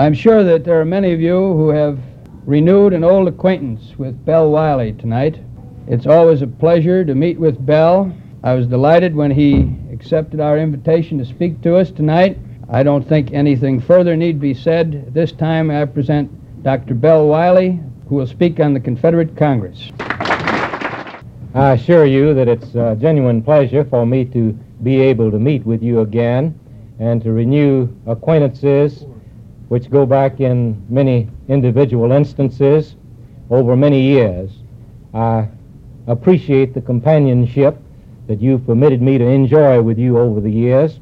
I'm sure that there are many of you who have renewed an old acquaintance with Bell Wiley tonight. It's always a pleasure to meet with Bell. I was delighted when he accepted our invitation to speak to us tonight. I don't think anything further need be said. This time I present Dr. Bell Wiley, who will speak on the Confederate Congress. I assure you that it's a genuine pleasure for me to be able to meet with you again and to renew acquaintances which go back in many individual instances over many years. I appreciate the companionship that you've permitted me to enjoy with you over the years,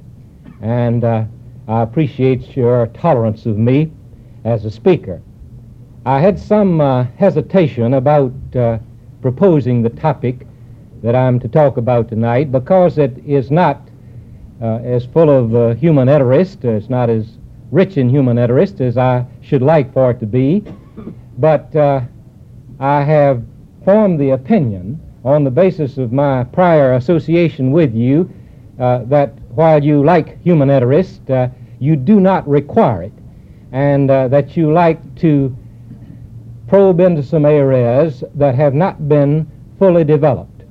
and uh, I appreciate your tolerance of me as a speaker. I had some uh, hesitation about uh, proposing the topic that I'm to talk about tonight because it is not uh, as full of uh, human interest, it's not as rich in human interest as I should like for it to be. But uh, I have formed the opinion on the basis of my prior association with you uh, that while you like human interest, uh, you do not require it, and uh, that you like to probe into some areas that have not been fully developed.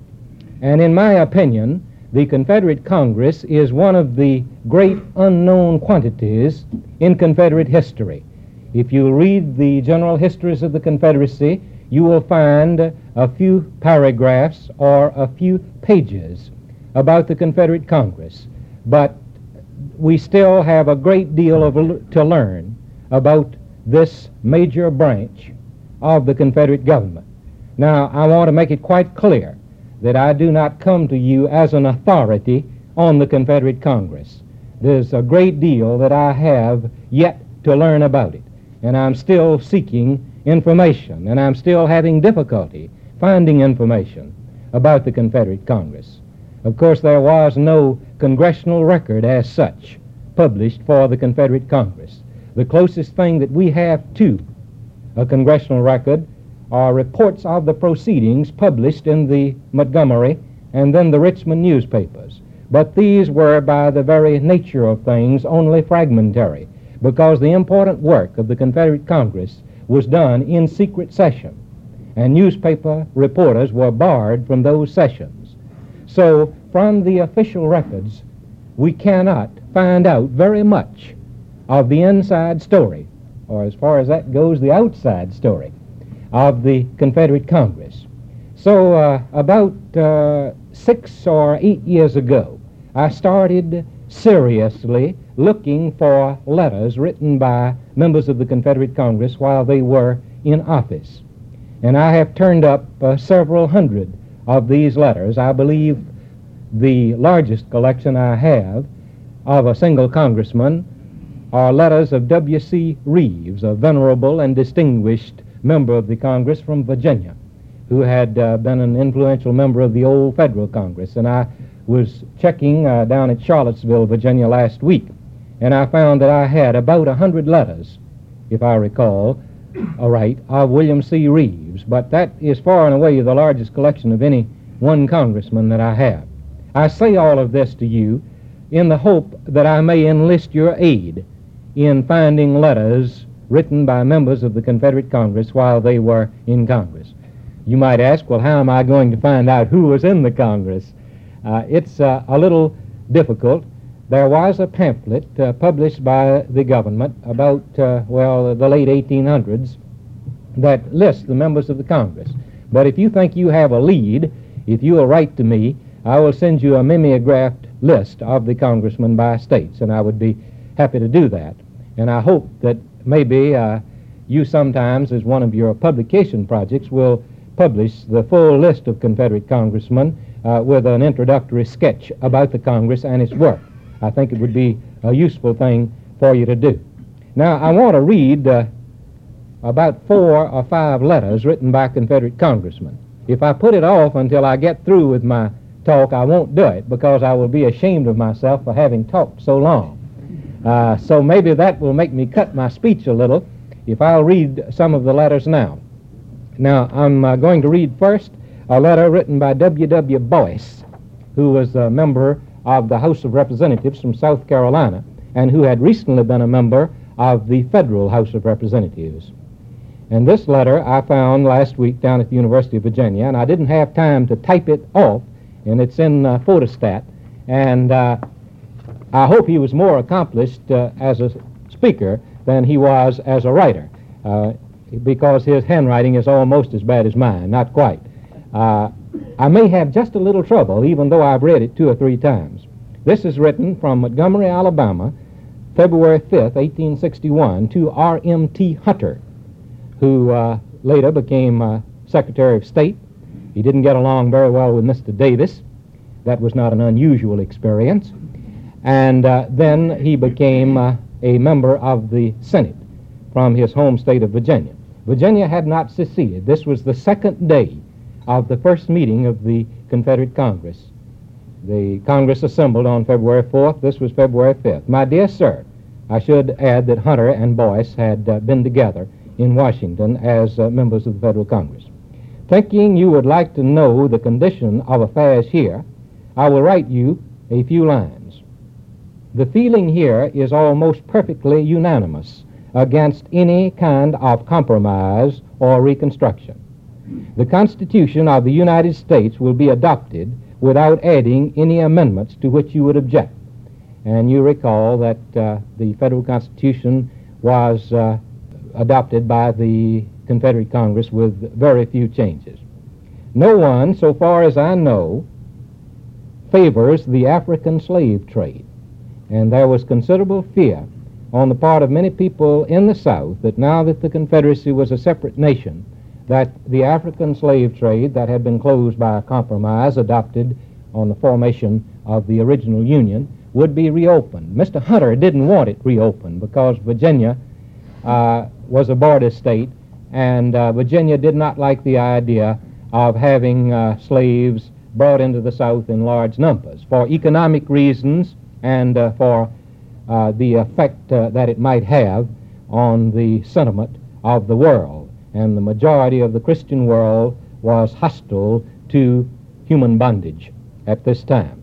And in my opinion, the Confederate Congress is one of the great unknown quantities in Confederate history. If you read the general histories of the Confederacy, you will find a few paragraphs or a few pages about the Confederate Congress. But we still have a great deal of, to learn about this major branch of the Confederate government. Now, I want to make it quite clear that I do not come to you as an authority on the Confederate Congress. There's a great deal that I have yet to learn about it, and I'm still seeking information, and I'm still having difficulty finding information about the Confederate Congress. Of course, there was no congressional record as such published for the Confederate Congress. The closest thing that we have to a congressional record are reports of the proceedings published in the Montgomery and then the Richmond newspapers. But these were, by the very nature of things, only fragmentary, because the important work of the Confederate Congress was done in secret session, and newspaper reporters were barred from those sessions. So, from the official records, we cannot find out very much of the inside story, or as far as that goes, the outside story of the Confederate Congress. So, uh, about uh, six or eight years ago, I started seriously looking for letters written by members of the Confederate Congress while they were in office. And I have turned up uh, several hundred of these letters. I believe the largest collection I have of a single congressman are letters of W.C. Rives, a venerable and distinguished member of the Congress from Virginia, who had uh, been an influential member of the old federal Congress. And I was checking uh, down at Charlottesville, Virginia last week, and I found that I had about a hundred letters, if I recall, all right, of William C. Rives. But that is far and away the largest collection of any one congressman that I have. I say all of this to you in the hope that I may enlist your aid in finding letters written by members of the Confederate Congress while they were in Congress. You might ask, well, how am I going to find out who was in the Congress? Uh, it's uh, a little difficult. There was a pamphlet uh, published by the government about, uh, well, the late 1800s that lists the members of the Congress. But if you think you have a lead, if you will write to me, I will send you a mimeographed list of the congressmen by states, and I would be happy to do that. And I hope that maybe uh, you sometimes, as one of your publication projects, will publish the full list of Confederate congressmen uh, with an introductory sketch about the Congress and its work. I think it would be a useful thing for you to do. Now, I want to read uh, about four or five letters written by Confederate congressmen. If I put it off until I get through with my talk, I won't do it because I will be ashamed of myself for having talked so long. Uh, so maybe that will make me cut my speech a little if I'll read some of the letters now. Now, I'm uh, going to read first a letter written by W. W. Boyce, who was a member of the House of Representatives from South Carolina and who had recently been a member of the federal House of Representatives. And this letter I found last week down at the University of Virginia, and I didn't have time to type it off, and it's in uh, photostat. And uh, I hope he was more accomplished uh, as a speaker than he was as a writer, uh, because his handwriting is almost as bad as mine, not quite. Uh, I may have just a little trouble, even though I've read it two or three times. This is written from Montgomery, Alabama, February 5th, 1861, to R.M.T. Hunter, who uh, later became uh, Secretary of State. He didn't get along very well with Mr. Davis. That was not an unusual experience. And uh, then he became uh, a member of the Senate from his home state of Virginia. Virginia had not seceded. This was the second day of the first meeting of the Confederate Congress. The Congress assembled on February 4th. This was February 5th. My dear sir, I should add that Hunter and Boyce had uh, been together in Washington as uh, members of the Federal Congress. Thinking you would like to know the condition of affairs here, I will write you a few lines. The feeling here is almost perfectly unanimous against any kind of compromise or reconstruction. The Constitution of the United States will be adopted without adding any amendments to which you would object. And you recall that uh, the federal Constitution was uh, adopted by the Confederate Congress with very few changes. No one, so far as I know, favors the African slave trade. And there was considerable fear on the part of many people in the South that now that the Confederacy was a separate nation, that the African slave trade that had been closed by a compromise adopted on the formation of the original Union would be reopened. Mr. Hunter didn't want it reopened because Virginia uh, was a border state, and uh, Virginia did not like the idea of having uh, slaves brought into the South in large numbers for economic reasons and uh, for uh, the effect uh, that it might have on the sentiment of the world and the majority of the Christian world was hostile to human bondage at this time.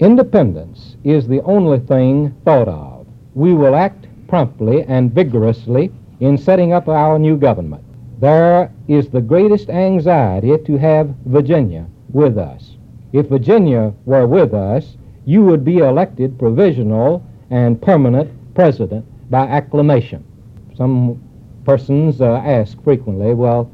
Independence is the only thing thought of. We will act promptly and vigorously in setting up our new government. There is the greatest anxiety to have Virginia with us. If Virginia were with us, you would be elected provisional and permanent president by acclamation. Some persons uh, ask frequently, well,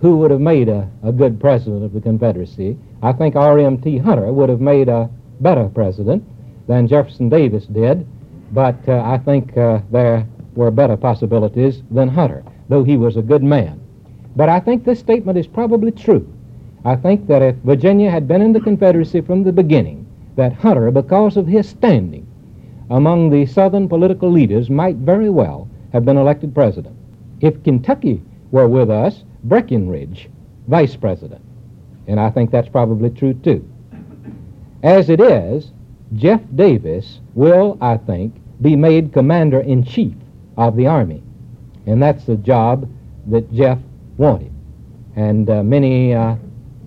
who would have made a, a good president of the Confederacy? I think R.M.T. Hunter would have made a better president than Jefferson Davis did, but uh, I think uh, there were better possibilities than Hunter, though he was a good man. But I think this statement is probably true. I think that if Virginia had been in the Confederacy from the beginning, that Hunter, because of his standing among the Southern political leaders, might very well have been elected president. If Kentucky were with us, Breckinridge, vice president. And I think that's probably true too. As it is, Jeff Davis will, I think, be made commander in chief of the Army. And that's the job that Jeff wanted. And uh, many uh,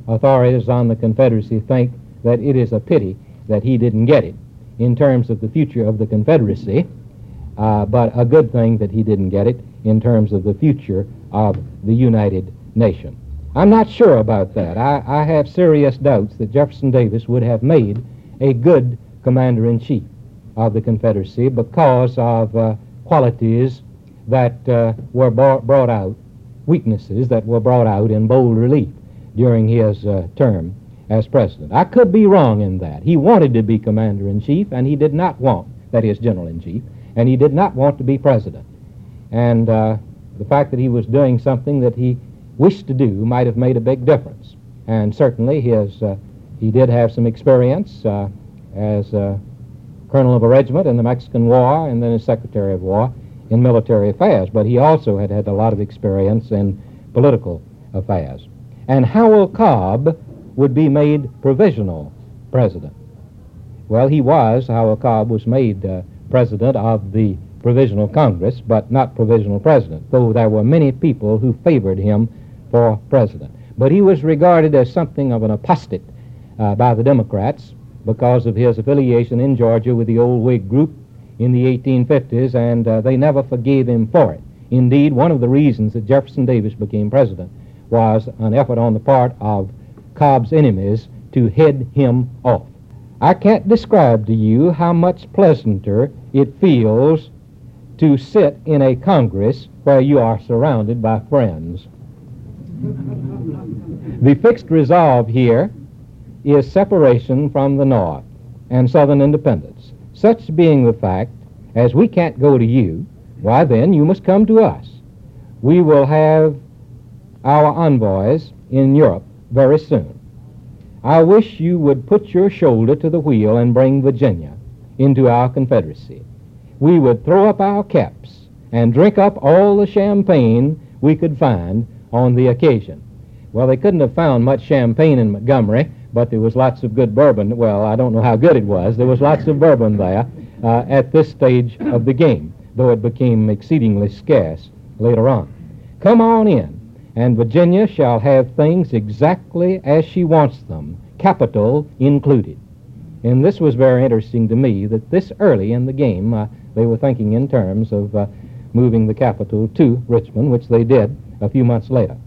authorities on the Confederacy think that it is a pity that he didn't get it in terms of the future of the Confederacy, uh, but a good thing that he didn't get it in terms of the future of the United Nation. I'm not sure about that. I, I have serious doubts that Jefferson Davis would have made a good commander in chief of the Confederacy because of uh, qualities that uh, were brought out, weaknesses that were brought out in bold relief during his uh, term as president. I could be wrong in that. He wanted to be commander in chief, and he did not want, that is, general in chief, and he did not want to be president. And uh, the fact that he was doing something that he wished to do might have made a big difference. And certainly his, uh, he did have some experience uh, as a colonel of a regiment in the Mexican War and then as Secretary of War in military affairs. But he also had had a lot of experience in political affairs. And Howell Cobb would be made provisional president. Well, he was, Howell Cobb was made uh, president of the Provisional Congress, but not provisional president, though there were many people who favored him for president. But he was regarded as something of an apostate uh, by the Democrats because of his affiliation in Georgia with the old Whig group. in the 1850s, and uh, they never forgave him for it. Indeed, one of the reasons that Jefferson Davis became president was an effort on the part of Cobb's enemies to head him off. I can't describe to you how much pleasanter it feels to sit in a Congress where you are surrounded by friends. the fixed resolve here is separation from the North and Southern independence. Such being the fact, as we can't go to you, why then you must come to us. We will have our envoys in Europe very soon. I wish you would put your shoulder to the wheel and bring Virginia into our Confederacy. We would throw up our caps and drink up all the champagne we could find on the occasion. Well, they couldn't have found much champagne in Montgomery, but there was lots of good bourbon. Well, I don't know how good it was. There was lots of bourbon there uh, at this stage of the game, though it became exceedingly scarce later on. Come on in and Virginia shall have things exactly as she wants them, capital included. And this was very interesting to me that this early in the game uh, they were thinking in terms of uh, moving the capital to Richmond, which they did a few months later.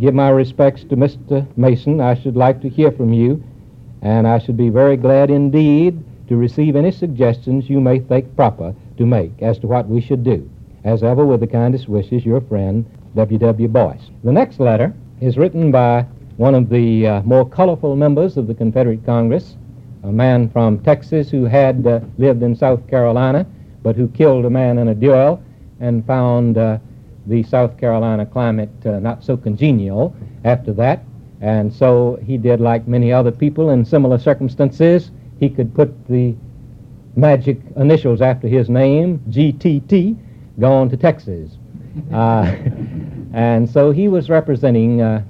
Give my respects to Mr. Mason. I should like to hear from you, and I should be very glad indeed to receive any suggestions you may think proper to make as to what we should do. As ever, with the kindest wishes, your friend, W. Boyce. The next letter is written by one of the uh, more colorful members of the Confederate Congress, a man from Texas who had uh, lived in South Carolina, but who killed a man in a duel and found uh, the South Carolina climate uh, not so congenial after that. And so he did like many other people in similar circumstances. He could put the magic initials after his name, GTT, gone to Texas. Uh, and so he was representing uh,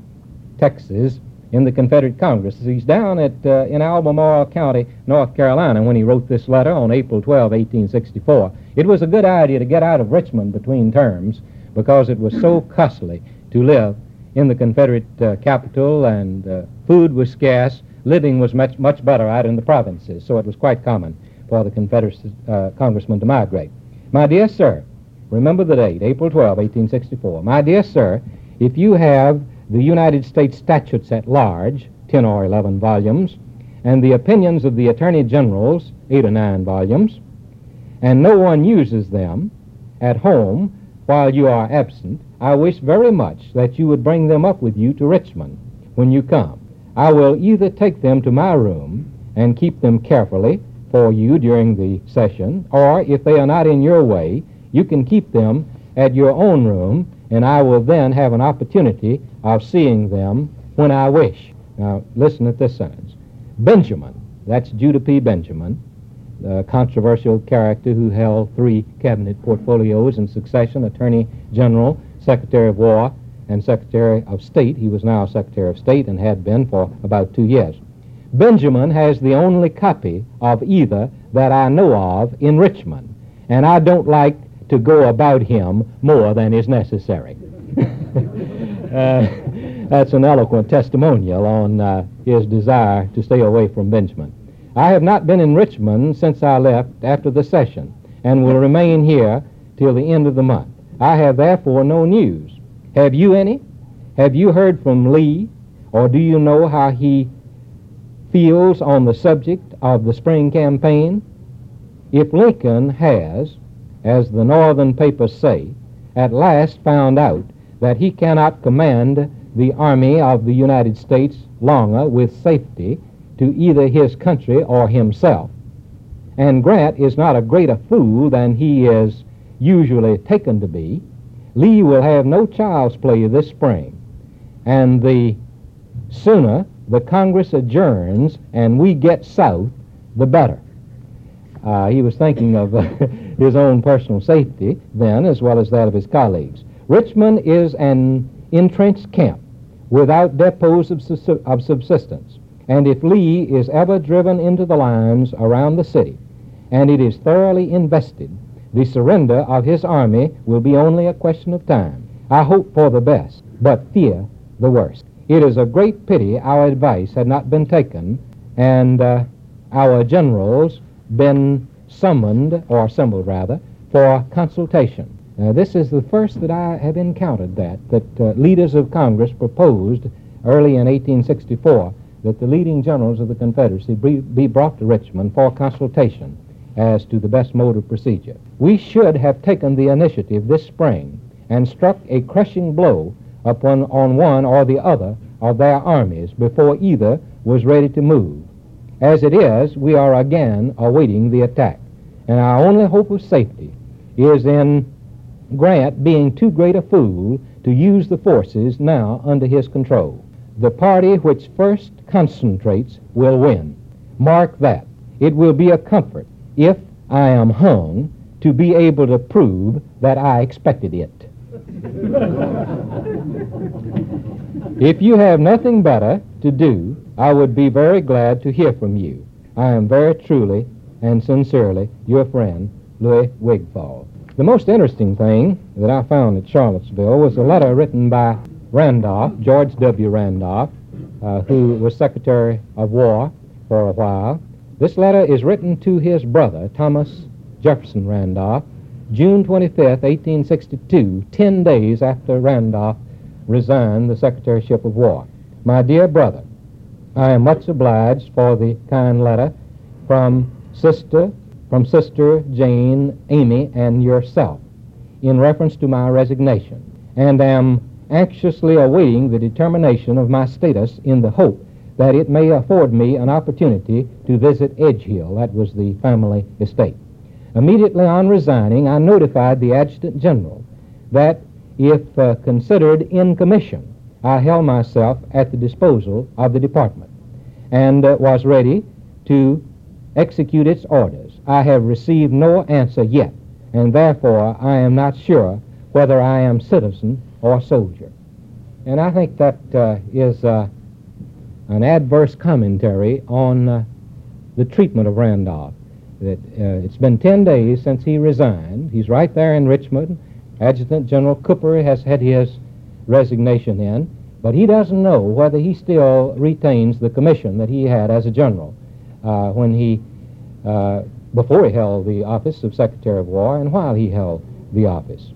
Texas in the Confederate Congress. He's down at uh, in Albemarle County, North Carolina, when he wrote this letter on April 12, 1864. It was a good idea to get out of Richmond between terms because it was so costly to live in the Confederate uh, capital, and uh, food was scarce. Living was much much better out in the provinces, so it was quite common for the Confederate uh, congressman to migrate. My dear sir, Remember the date, April 12, 1864. My dear sir, if you have the United States statutes at large, 10 or 11 volumes, and the opinions of the Attorney Generals, 8 or 9 volumes, and no one uses them at home while you are absent, I wish very much that you would bring them up with you to Richmond when you come. I will either take them to my room and keep them carefully for you during the session, or if they are not in your way, you can keep them at your own room, and I will then have an opportunity of seeing them when I wish. Now, listen at this sentence. Benjamin, that's Judah P. Benjamin, the controversial character who held three cabinet portfolios in succession Attorney General, Secretary of War, and Secretary of State. He was now Secretary of State and had been for about two years. Benjamin has the only copy of either that I know of in Richmond, and I don't like to go about him more than is necessary. uh, that's an eloquent testimonial on uh, his desire to stay away from Benjamin. I have not been in Richmond since I left after the session and will remain here till the end of the month. I have therefore no news. Have you any? Have you heard from Lee, or do you know how he feels on the subject of the spring campaign? If Lincoln has, as the northern papers say, at last found out that he cannot command the army of the United States longer with safety to either his country or himself. And Grant is not a greater fool than he is usually taken to be. Lee will have no child's play this spring. And the sooner the Congress adjourns and we get south, the better. Uh, he was thinking of his own personal safety then, as well as that of his colleagues. Richmond is an entrenched camp without depots of, subsistence. And if Lee is ever driven into the lines around the city, and it is thoroughly invested, the surrender of his army will be only a question of time. I hope for the best, but fear the worst. It is a great pity our advice had not been taken, and uh, our generals been summoned, or assembled rather, for consultation. Uh, this is the first that I have encountered that, that uh, leaders of Congress proposed early in 1864 that the leading generals of the Confederacy be, be brought to Richmond for consultation as to the best mode of procedure. We should have taken the initiative this spring and struck a crushing blow upon on one or the other of their armies before either was ready to move. As it is, we are again awaiting the attack, and our only hope of safety is in Grant being too great a fool to use the forces now under his control. The party which first concentrates will win. Mark that. It will be a comfort, if I am hung, to be able to prove that I expected it. if you have nothing better to do, I would be very glad to hear from you. I am very truly and sincerely your friend, Louis Wigfall. The most interesting thing that I found at Charlottesville was a letter written by Randolph, George W. Randolph, uh, who was Secretary of War for a while. This letter is written to his brother, Thomas Jefferson Randolph, June 25, 1862, 10 days after Randolph resigned the Secretaryship of War. My dear brother, I am much obliged for the kind letter from Sister from Sister Jane, Amy, and yourself in reference to my resignation, and am anxiously awaiting the determination of my status in the hope that it may afford me an opportunity to visit Edgehill. That was the family estate. Immediately on resigning, I notified the Adjutant General that if uh, considered in commission, I held myself at the disposal of the department and uh, was ready to execute its orders. I have received no answer yet, and therefore I am not sure whether I am citizen or soldier. And I think that uh, is uh, an adverse commentary on uh, the treatment of Randolph. That uh, it's been 10 days since he resigned. He's right there in Richmond. Adjutant General Cooper has had his resignation in, but he doesn't know whether he still retains the commission that he had as a general uh, when he uh, before he held the office of Secretary of War and while he held the office.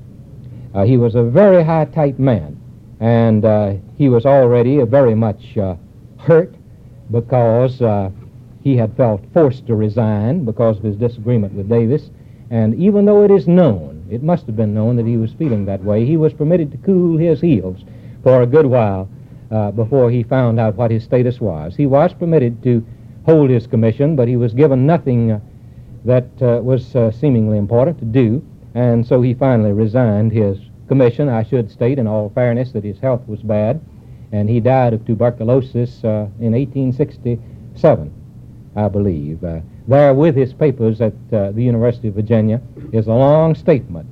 Uh, he was a very high type man, and uh, he was already very much uh, hurt because uh, he had felt forced to resign because of his disagreement with Davis. And even though it is known, it must have been known that he was feeling that way, he was permitted to cool his heels for a good while uh, before he found out what his status was. He was permitted to hold his commission, but he was given nothing uh, that uh, was uh, seemingly important to do, and so he finally resigned his commission. I should state, in all fairness, that his health was bad, and he died of tuberculosis uh, in 1867, I believe. Uh, there, with his papers at uh, the University of Virginia, is a long statement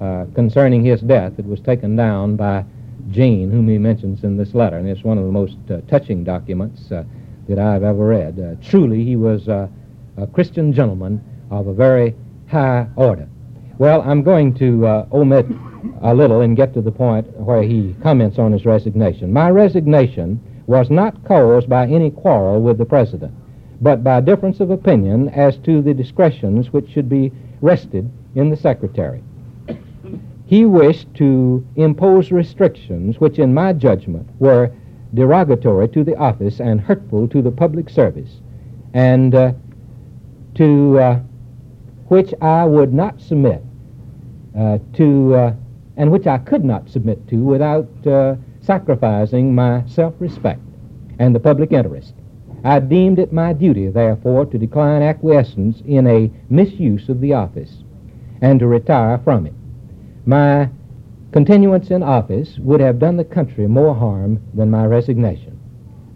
uh, concerning his death that was taken down by Jane, whom he mentions in this letter, and it's one of the most touching documents that I've ever read. truly, he was a Christian gentleman of a very high order. Well, I'm going to uh, omit a little and get to the point where he comments on his resignation. My resignation was not caused by any quarrel with the President, but by difference of opinion as to the discretions which should be rested in the Secretary. He wished to impose restrictions which, in my judgment, were derogatory to the office and hurtful to the public service, and uh, to uh, which I would not submit uh, to, uh, and which I could not submit to without uh, sacrificing my self respect and the public interest. I deemed it my duty, therefore, to decline acquiescence in a misuse of the office and to retire from it. My continuance in office would have done the country more harm than my resignation.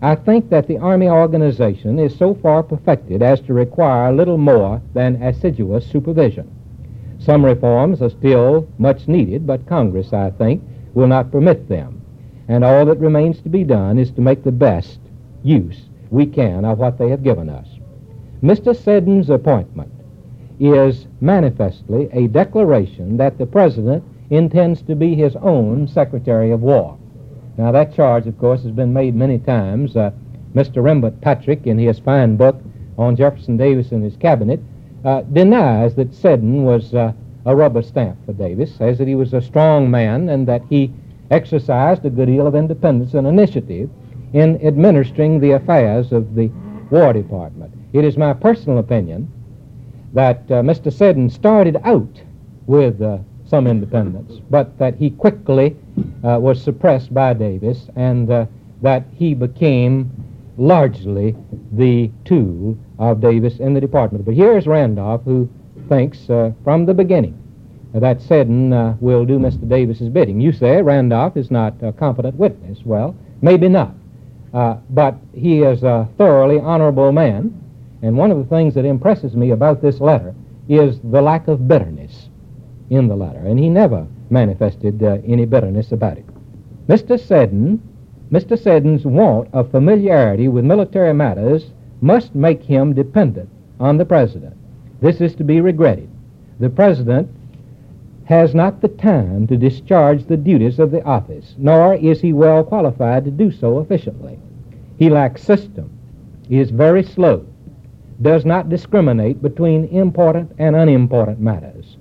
I think that the Army organization is so far perfected as to require little more than assiduous supervision. Some reforms are still much needed, but Congress, I think, will not permit them. And all that remains to be done is to make the best use we can of what they have given us. Mr. Seddon's appointment is manifestly a declaration that the President intends to be his own Secretary of War. Now, that charge, of course, has been made many times. Uh, Mr. Rembert Patrick, in his fine book on Jefferson Davis and his cabinet, uh, denies that Seddon was uh, a rubber stamp for Davis, says that he was a strong man and that he exercised a good deal of independence and initiative in administering the affairs of the War Department. It is my personal opinion that uh, Mr. Seddon started out with uh, some independence, but that he quickly uh, was suppressed by Davis and uh, that he became largely the tool of Davis in the department. But here's Randolph who thinks uh, from the beginning that Seddon uh, will do Mr. Davis's bidding. You say Randolph is not a competent witness. Well, maybe not. Uh, but he is a thoroughly honorable man, and one of the things that impresses me about this letter is the lack of bitterness in the letter, and he never manifested uh, any bitterness about it. Mr. Seddon, Mr. Seddon's want of familiarity with military matters must make him dependent on the President. This is to be regretted. The President has not the time to discharge the duties of the office, nor is he well qualified to do so efficiently. He lacks system, is very slow, does not discriminate between important and unimportant matters,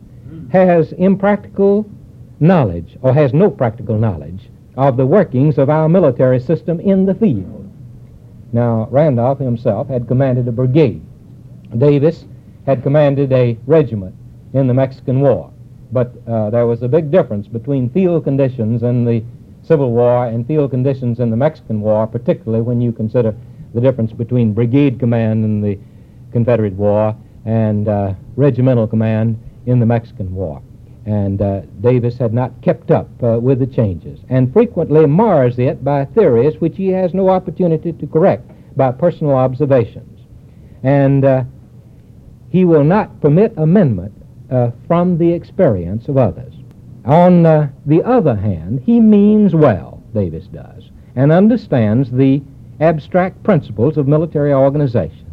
has impractical knowledge, or has no practical knowledge, of the workings of our military system in the field. Now, Randolph himself had commanded a brigade. Davis had commanded a regiment in the Mexican War. But uh, there was a big difference between field conditions in the Civil War and field conditions in the Mexican War, particularly when you consider the difference between brigade command in the Confederate War and uh, regimental command in the Mexican War. And uh, Davis had not kept up uh, with the changes and frequently mars it by theories which he has no opportunity to correct by personal observations. And uh, he will not permit amendment uh, from the experience of others. On uh, the other hand, he means well, Davis does, and understands the abstract principles of military organization.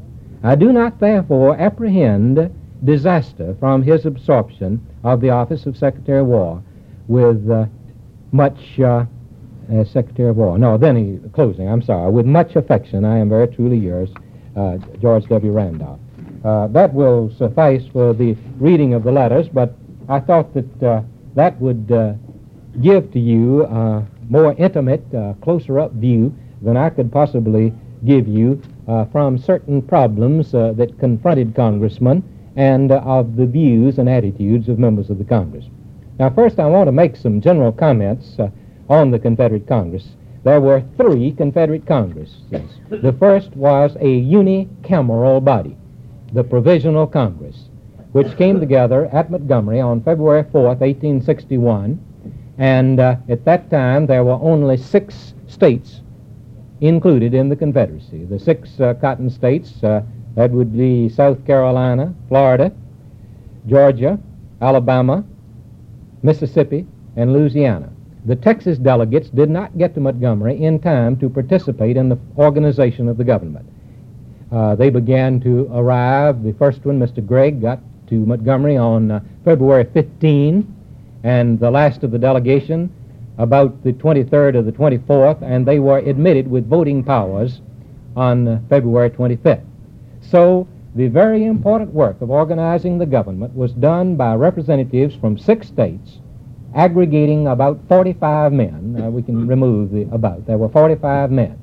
I do not, therefore, apprehend disaster from his absorption of the office of Secretary of War with uh, much uh, uh, Secretary of War. No, then he, closing, I'm sorry. With much affection, I am very truly yours, uh, George W. Randolph. Uh, that will suffice for the reading of the letters, but I thought that uh, that would uh, give to you a more intimate, uh, closer up view than I could possibly give you uh, from certain problems that confronted congressmen and of the views and attitudes of members of the Congress. Now, first, I want to make some general comments on the Confederate Congress. There were three Confederate Congresses. The first was a unicameral body the Provisional Congress, which came together at Montgomery on February 4th, 1861. And uh, at that time, there were only six states included in the Confederacy. The six uh, cotton states, uh, that would be South Carolina, Florida, Georgia, Alabama, Mississippi, and Louisiana. The Texas delegates did not get to Montgomery in time to participate in the organization of the government. Uh, they began to arrive. The first one, Mr. Gregg, got to Montgomery on uh, February 15, and the last of the delegation about the 23rd or the 24th, and they were admitted with voting powers on uh, February 25th. So the very important work of organizing the government was done by representatives from six states, aggregating about 45 men. We can remove the about. There were 45 men.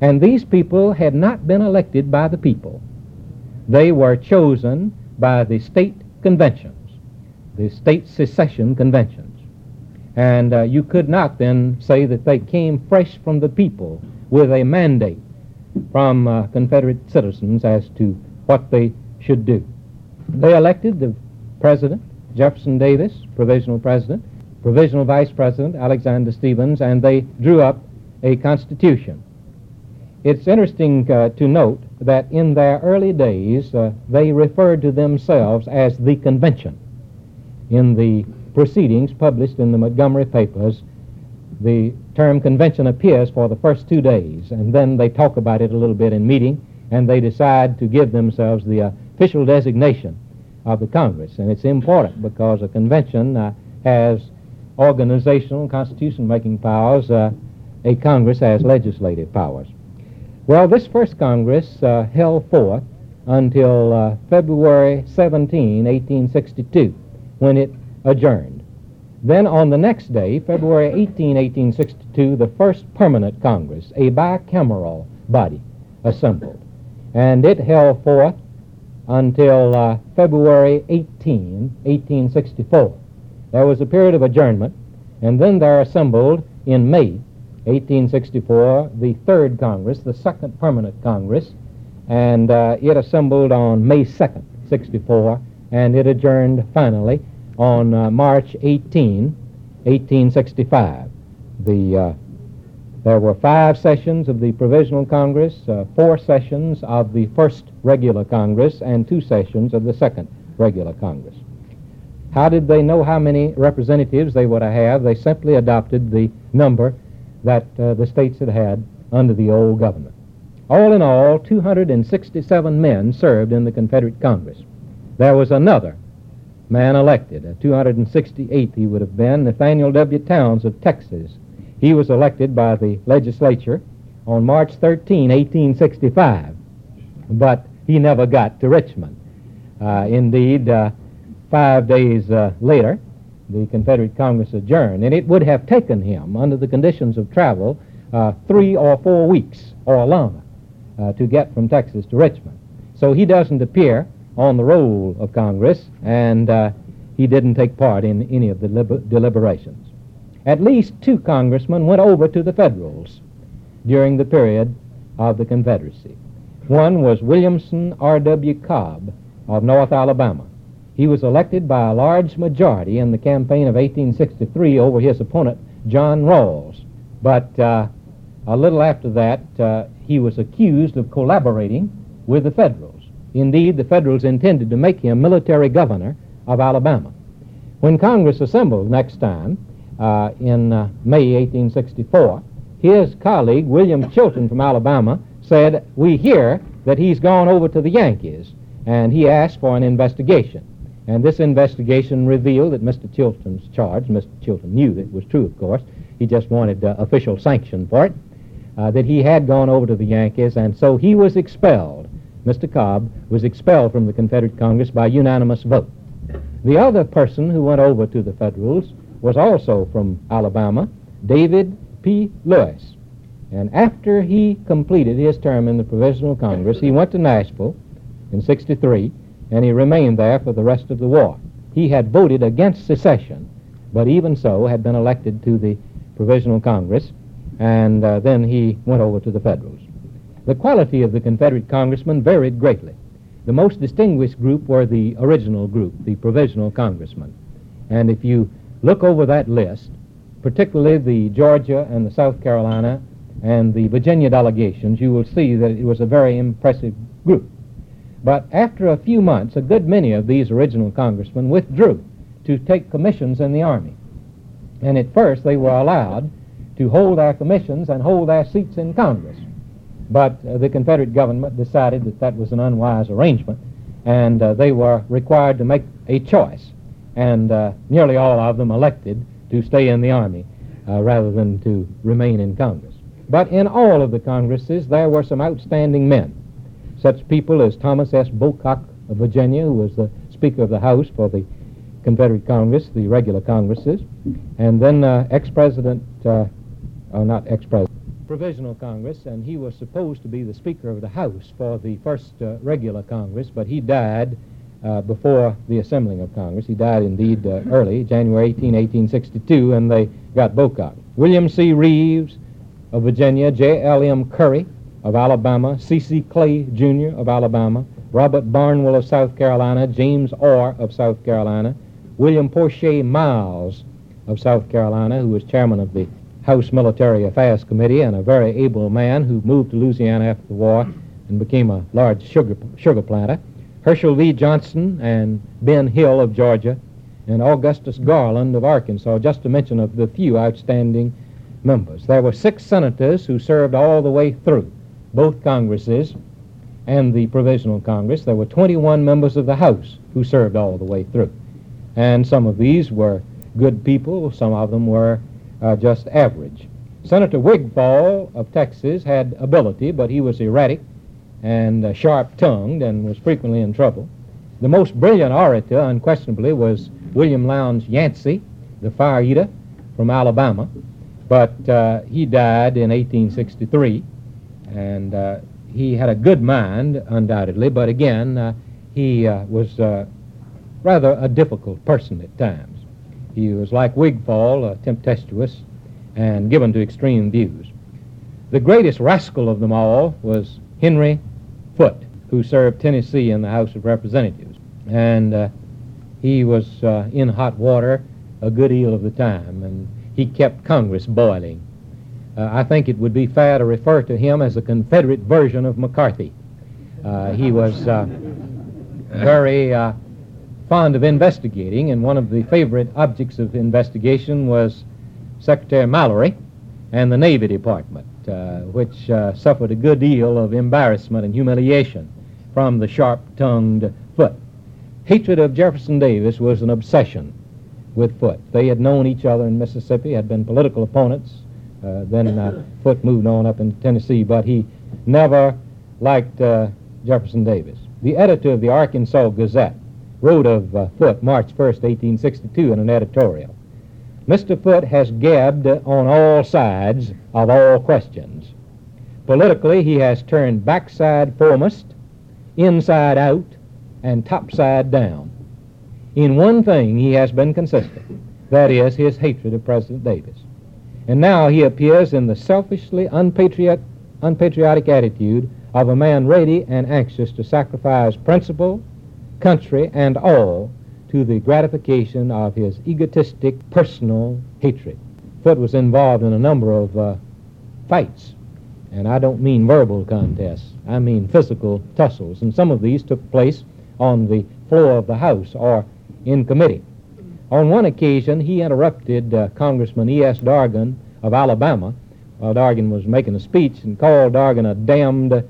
And these people had not been elected by the people. They were chosen by the state conventions, the state secession conventions. And uh, you could not then say that they came fresh from the people with a mandate from uh, Confederate citizens as to what they should do. They elected the president, Jefferson Davis, provisional president, provisional vice president, Alexander Stephens, and they drew up a constitution. It's interesting uh, to note that in their early days, uh, they referred to themselves as the convention. In the proceedings published in the Montgomery papers, the term convention appears for the first two days, and then they talk about it a little bit in meeting, and they decide to give themselves the official designation of the Congress. And it's important because a convention uh, has organizational and constitution making powers, uh, a Congress has legislative powers. Well, this first Congress uh, held forth until uh, February 17, 1862, when it adjourned. Then on the next day, February 18, 1862, the first permanent Congress, a bicameral body, assembled. And it held forth until uh, February 18, 1864. There was a period of adjournment, and then there assembled in May 1864 the third Congress, the second permanent Congress, and uh, it assembled on May 2nd, 64, and it adjourned finally on uh, March 18, 1865. The uh, there were five sessions of the Provisional Congress, uh, four sessions of the first regular Congress, and two sessions of the second regular Congress. How did they know how many representatives they would have? They simply adopted the number that uh, the states had had under the old government. All in all, 267 men served in the Confederate Congress. There was another man elected, a 268th he would have been, Nathaniel W. Towns of Texas, he was elected by the legislature on March 13, 1865, but he never got to Richmond. Uh, indeed, uh, five days uh, later, the Confederate Congress adjourned, and it would have taken him, under the conditions of travel, uh, three or four weeks or longer uh, to get from Texas to Richmond. So he doesn't appear on the roll of Congress, and uh, he didn't take part in any of the deliberations at least two congressmen went over to the Federals during the period of the Confederacy. One was Williamson R.W. Cobb of North Alabama. He was elected by a large majority in the campaign of 1863 over his opponent, John Rawls. But uh, a little after that, uh, he was accused of collaborating with the Federals. Indeed, the Federals intended to make him military governor of Alabama. When Congress assembled next time, uh, in uh, May 1864, his colleague, William Chilton from Alabama, said, We hear that he's gone over to the Yankees, and he asked for an investigation. And this investigation revealed that Mr. Chilton's charge, Mr. Chilton knew that it was true, of course, he just wanted uh, official sanction for it, uh, that he had gone over to the Yankees, and so he was expelled. Mr. Cobb was expelled from the Confederate Congress by unanimous vote. The other person who went over to the Federals was also from Alabama, David P. Lewis. And after he completed his term in the Provisional Congress, he went to Nashville in 63, and he remained there for the rest of the war. He had voted against secession, but even so had been elected to the Provisional Congress, and uh, then he went over to the Federals. The quality of the Confederate congressmen varied greatly. The most distinguished group were the original group, the Provisional Congressmen. And if you look over that list, particularly the Georgia and the South Carolina and the Virginia delegations, you will see that it was a very impressive group. But after a few months, a good many of these original congressmen withdrew to take commissions in the Army. And at first, they were allowed to hold their commissions and hold their seats in Congress. But uh, the Confederate government decided that that was an unwise arrangement, and uh, they were required to make a choice and uh, nearly all of them elected to stay in the Army uh, rather than to remain in Congress. But in all of the Congresses, there were some outstanding men, such people as Thomas S. Bocock of Virginia, who was the Speaker of the House for the Confederate Congress, the regular Congresses, and then uh, ex-president, uh, oh, not ex-president, Provisional Congress, and he was supposed to be the Speaker of the House for the first uh, regular Congress, but he died uh, before the assembling of Congress. He died indeed uh, early, January 18, 1862, and they got Bocock. William C. Rives of Virginia, J.L.M. Curry of Alabama, C.C. Clay, Jr. of Alabama, Robert Barnwell of South Carolina, James Orr of South Carolina, William Porcher Miles of South Carolina, who was chairman of the House Military Affairs Committee and a very able man who moved to Louisiana after the war and became a large sugar, sugar planter. Herschel V. Johnson and Ben Hill of Georgia, and Augustus Garland of Arkansas, just to mention of the few outstanding members. There were six senators who served all the way through both Congresses and the Provisional Congress. There were 21 members of the House who served all the way through. And some of these were good people, some of them were uh, just average. Senator Wigfall of Texas had ability, but he was erratic and uh, sharp tongued and was frequently in trouble. The most brilliant orator, unquestionably, was William Lowndes Yancey, the fire eater from Alabama, but uh, he died in 1863, and uh, he had a good mind, undoubtedly, but again, uh, he uh, was uh, rather a difficult person at times. He was like Wigfall, tempestuous and given to extreme views. The greatest rascal of them all was Henry Foote, who served Tennessee in the House of Representatives. And uh, he was uh, in hot water a good deal of the time, and he kept Congress boiling. Uh, I think it would be fair to refer to him as a Confederate version of McCarthy. Uh, he was uh, very uh, fond of investigating, and one of the favorite objects of investigation was Secretary Mallory and the Navy Department, uh, which uh, suffered a good deal of embarrassment and humiliation from the sharp-tongued Foote. Hatred of Jefferson Davis was an obsession with Foote. They had known each other in Mississippi, had been political opponents. Uh, then uh, Foote moved on up in Tennessee, but he never liked uh, Jefferson Davis. The editor of the Arkansas Gazette wrote of uh, Foote March 1, 1862, in an editorial. Mr. Foote has gabbed on all sides of all questions. Politically, he has turned backside foremost, inside out, and topside down. In one thing, he has been consistent that is, his hatred of President Davis. And now he appears in the selfishly unpatriotic, unpatriotic attitude of a man ready and anxious to sacrifice principle, country, and all to the gratification of his egotistic personal hatred. Foote was involved in a number of uh, fights, and I don't mean verbal contests, I mean physical tussles, and some of these took place on the floor of the House or in committee. On one occasion, he interrupted uh, Congressman E.S. Dargan of Alabama while Dargan was making a speech and called Dargan a damned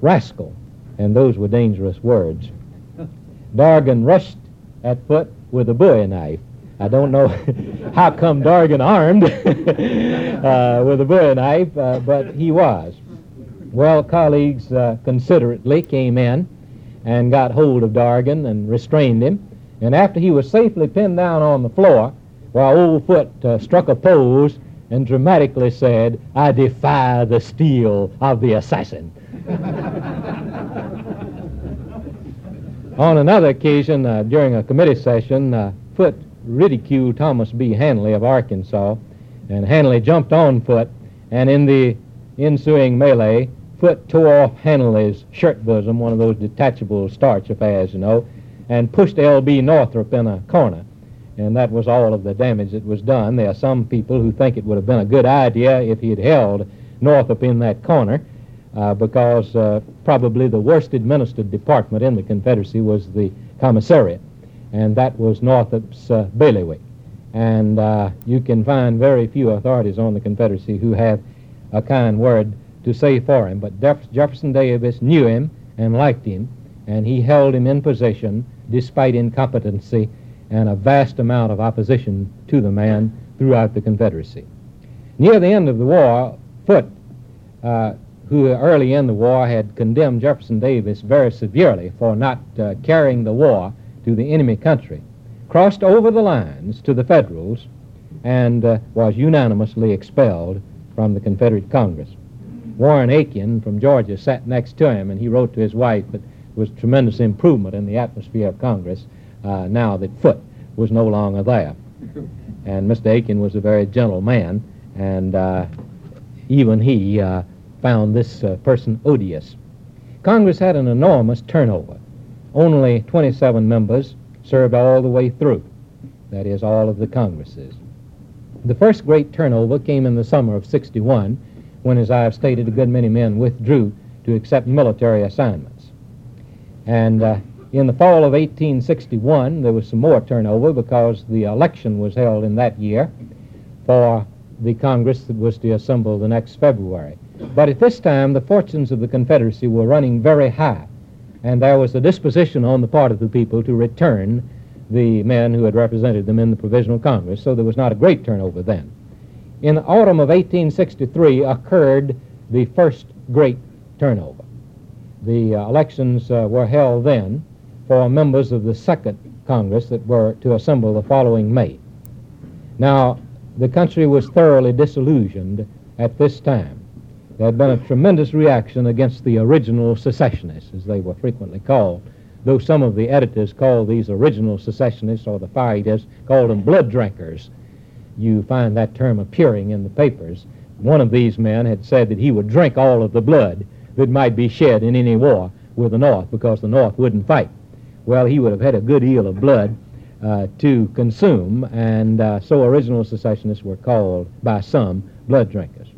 rascal, and those were dangerous words. Dargan rushed at Foote with a bowie knife. I don't know how come Dargan armed uh, with a bowie knife, uh, but he was. Well, colleagues uh, considerately came in and got hold of Dargan and restrained him. And after he was safely pinned down on the floor, while old Foote uh, struck a pose and dramatically said, I defy the steel of the assassin. On another occasion, uh, during a committee session, uh, Foote ridiculed Thomas B. Hanley of Arkansas, and Hanley jumped on Foote, and in the ensuing melee, Foote tore off Hanley's shirt bosom, one of those detachable starch affairs, you know, and pushed L.B. Northrop in a corner. And that was all of the damage that was done. There are some people who think it would have been a good idea if he had held Northrop in that corner uh, because uh, probably the worst administered department in the Confederacy was the commissariat, and that was Northrop's uh, bailiwick. And uh, you can find very few authorities on the Confederacy who have a kind word to say for him. But Jeff- Jefferson Davis knew him and liked him, and he held him in position despite incompetency and a vast amount of opposition to the man throughout the Confederacy. Near the end of the war, Foote uh, who early in the war had condemned Jefferson Davis very severely for not uh, carrying the war to the enemy country, crossed over the lines to the Federals and uh, was unanimously expelled from the Confederate Congress. Warren Akin from Georgia sat next to him, and he wrote to his wife that was tremendous improvement in the atmosphere of Congress uh, now that Foote was no longer there. And Mr. Akin was a very gentle man, and uh, even he uh, found this uh, person odious. Congress had an enormous turnover. Only 27 members served all the way through, that is, all of the Congresses. The first great turnover came in the summer of 61, when, as I have stated, a good many men withdrew to accept military assignments. And uh, in the fall of 1861, there was some more turnover because the election was held in that year for the Congress that was to assemble the next February. But at this time, the fortunes of the Confederacy were running very high, and there was a disposition on the part of the people to return the men who had represented them in the Provisional Congress, so there was not a great turnover then. In the autumn of 1863 occurred the first great turnover. The uh, elections uh, were held then for members of the second Congress that were to assemble the following May. Now, the country was thoroughly disillusioned at this time. There had been a tremendous reaction against the original secessionists, as they were frequently called, though some of the editors called these original secessionists or the fire eaters, called them blood drinkers. You find that term appearing in the papers. One of these men had said that he would drink all of the blood that might be shed in any war with the North because the North wouldn't fight. Well, he would have had a good deal of blood uh, to consume, and uh, so original secessionists were called by some blood drinkers.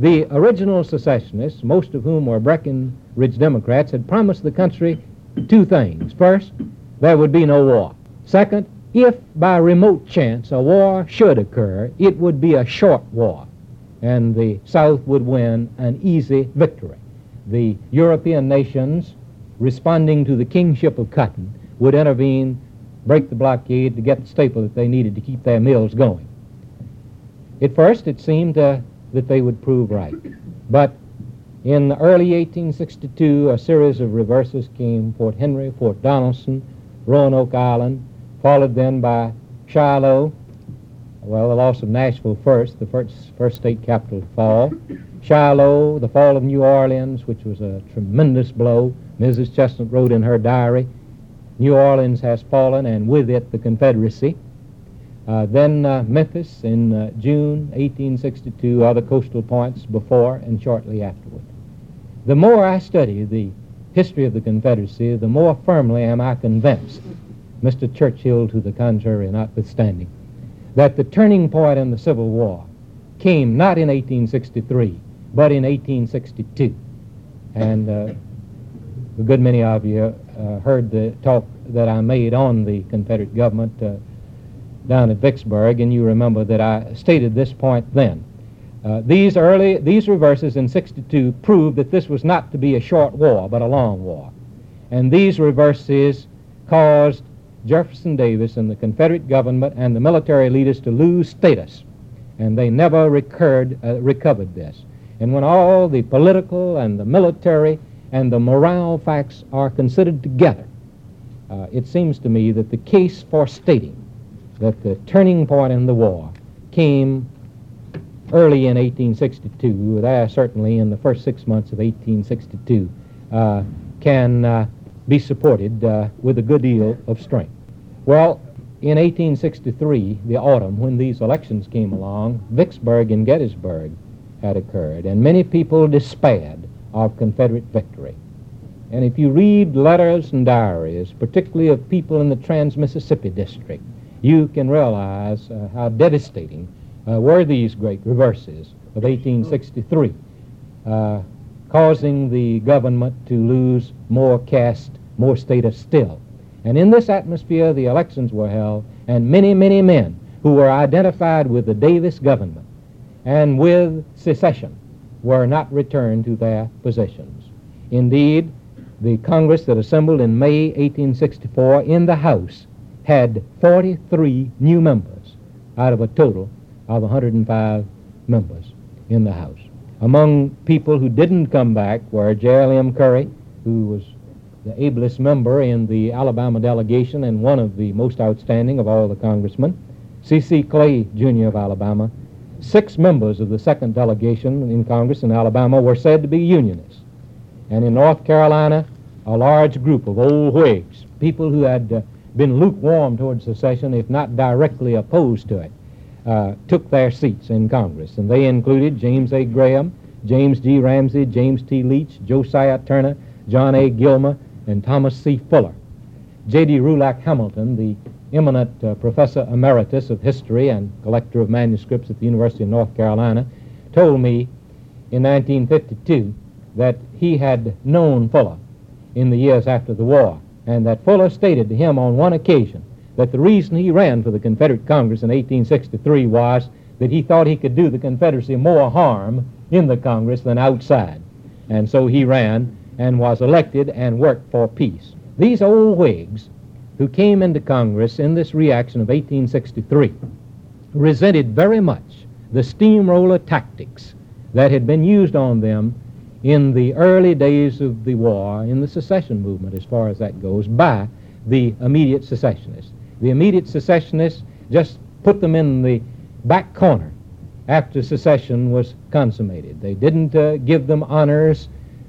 The original secessionists, most of whom were Breckinridge Democrats, had promised the country two things. First, there would be no war. Second, if by remote chance a war should occur, it would be a short war, and the South would win an easy victory. The European nations, responding to the kingship of cotton, would intervene, break the blockade to get the staple that they needed to keep their mills going. At first, it seemed uh, that they would prove right. But in the early 1862, a series of reverses came Fort Henry, Fort Donelson, Roanoke Island, followed then by Shiloh, well, the loss of Nashville first, the first, first state capital to fall. Shiloh, the fall of New Orleans, which was a tremendous blow. Mrs. Chesnut wrote in her diary, New Orleans has fallen, and with it the Confederacy. Uh, then uh, Memphis in uh, June 1862, other coastal points before and shortly afterward. The more I study the history of the Confederacy, the more firmly am I convinced, Mr. Churchill to the contrary notwithstanding, that the turning point in the Civil War came not in 1863, but in 1862. And uh, a good many of you uh, heard the talk that I made on the Confederate government uh, down at Vicksburg, and you remember that I stated this point then. Uh, these early these reverses in 62 proved that this was not to be a short war, but a long war. And these reverses caused Jefferson Davis and the Confederate government and the military leaders to lose status. And they never recurred, uh, recovered this. And when all the political and the military and the morale facts are considered together, uh, it seems to me that the case for stating that the turning point in the war came early in 1862, there certainly in the first six months of 1862, uh, can uh, be supported uh, with a good deal of strength. Well, in 1863, the autumn, when these elections came along, Vicksburg and Gettysburg had occurred, and many people despaired of Confederate victory. And if you read letters and diaries, particularly of people in the Trans Mississippi District, you can realize uh, how devastating uh, were these great reverses of 1863, uh, causing the government to lose more caste, more status still. And in this atmosphere, the elections were held, and many, many men who were identified with the Davis government and with secession were not returned to their positions. Indeed, the Congress that assembled in May 1864 in the House had 43 new members out of a total of 105 members in the House. Among people who didn't come back were J.L.M. Curry, who was the ablest member in the Alabama delegation and one of the most outstanding of all the congressmen, C.C. Clay, Jr. of Alabama. Six members of the second delegation in Congress in Alabama were said to be Unionists. And in North Carolina, a large group of old Whigs, people who had uh, been lukewarm towards secession, if not directly opposed to it, uh, took their seats in Congress. And they included James A. Graham, James G. Ramsay, James T. Leach, Josiah Turner, John A. Gilmer, and Thomas C. Fuller. J.D. Roulhac Hamilton, the eminent uh, professor emeritus of history and collector of manuscripts at the University of North Carolina, told me in 1952 that he had known Fuller in the years after the war and that Fuller stated to him on one occasion that the reason he ran for the Confederate Congress in 1863 was that he thought he could do the Confederacy more harm in the Congress than outside. And so he ran and was elected and worked for peace. These old Whigs who came into Congress in this reaction of 1863 resented very much the steamroller tactics that had been used on them in the early days of the war, in the secession movement, as far as that goes, by the immediate secessionists. The immediate secessionists just put them in the back corner after secession was consummated. They didn't uh, give them honors.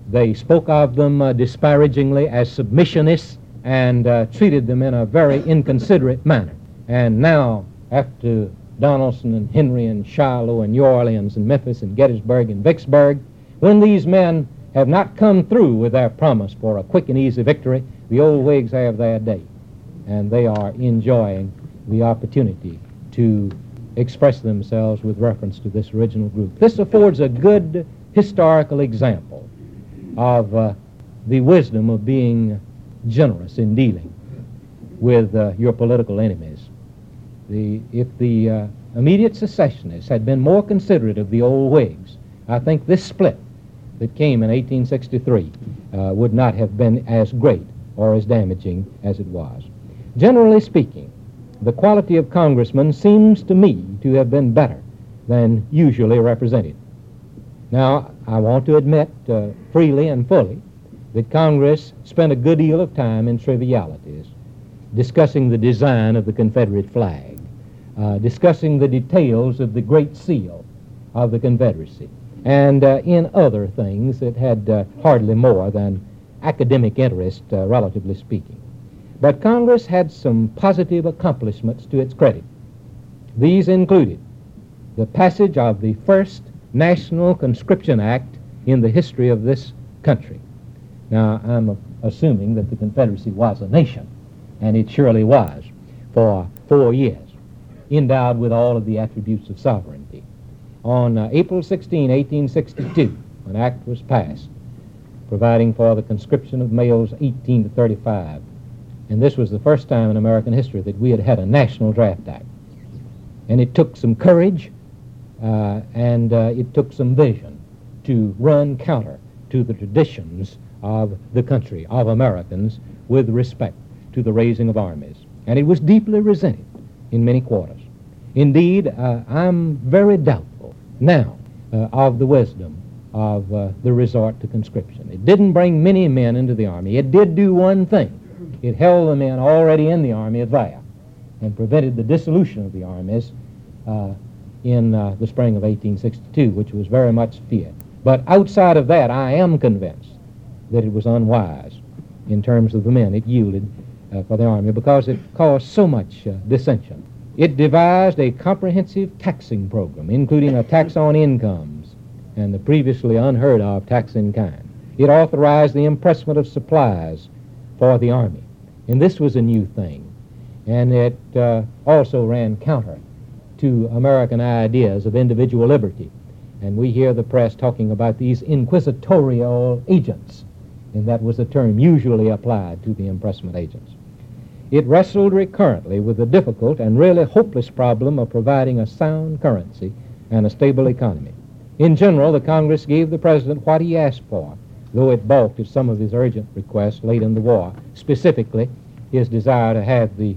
They spoke of them uh, disparagingly as submissionists and uh, treated them in a very inconsiderate manner. And now, after Donelson and Henry and Shiloh and New Orleans and Memphis and Gettysburg and Vicksburg, when these men have not come through with their promise for a quick and easy victory, the old Whigs have their day. And they are enjoying the opportunity to express themselves with reference to this original group. This affords a good historical example of uh, the wisdom of being generous in dealing with uh, your political enemies. The, if the uh, immediate secessionists had been more considerate of the old Whigs, I think this split that came in 1863 uh, would not have been as great or as damaging as it was. Generally speaking, the quality of congressmen seems to me to have been better than usually represented. Now, I want to admit uh, freely and fully that Congress spent a good deal of time in trivialities, discussing the design of the Confederate flag, uh, discussing the details of the Great Seal of the Confederacy, and uh, in other things that had uh, hardly more than academic interest, uh, relatively speaking. But Congress had some positive accomplishments to its credit. These included the passage of the first National Conscription Act in the history of this country. Now, I'm assuming that the Confederacy was a nation, and it surely was for four years, endowed with all of the attributes of sovereignty. On uh, April 16, 1862, an act was passed providing for the conscription of males 18 to 35 and this was the first time in American history that we had had a national draft act. And it took some courage uh, and uh, it took some vision to run counter to the traditions of the country, of Americans, with respect to the raising of armies. And it was deeply resented in many quarters. Indeed, uh, I'm very doubtful now uh, of the wisdom of uh, the resort to conscription. It didn't bring many men into the army. It did do one thing it held the men already in the army at there and prevented the dissolution of the armies uh, in uh, the spring of 1862, which was very much feared. But outside of that, I am convinced that it was unwise in terms of the men it yielded uh, for the army because it caused so much uh, dissension. It devised a comprehensive taxing program, including a tax on incomes and the previously unheard of tax in kind. It authorized the impressment of supplies for the army. And this was a new thing. And it uh, also ran counter to American ideas of individual liberty. And we hear the press talking about these inquisitorial agents. And that was the term usually applied to the impressment agents. It wrestled recurrently with the difficult and really hopeless problem of providing a sound currency and a stable economy. In general, the Congress gave the President what he asked for though it balked at some of his urgent requests late in the war, specifically his desire to have the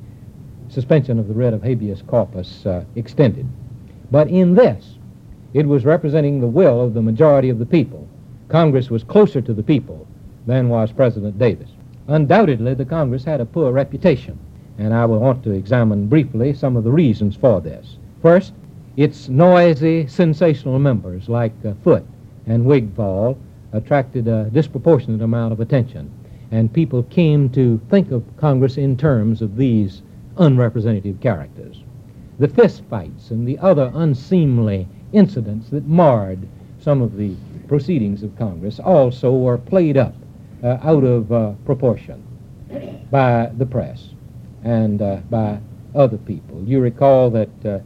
suspension of the writ of habeas corpus uh, extended. But in this, it was representing the will of the majority of the people. Congress was closer to the people than was President Davis. Undoubtedly, the Congress had a poor reputation, and I will want to examine briefly some of the reasons for this. First, its noisy, sensational members like uh, Foote and Wigfall attracted a disproportionate amount of attention. And people came to think of Congress in terms of these unrepresentative characters. The fistfights and the other unseemly incidents that marred some of the proceedings of Congress also were played up out of uh, proportion by the press and uh, by other people. You recall that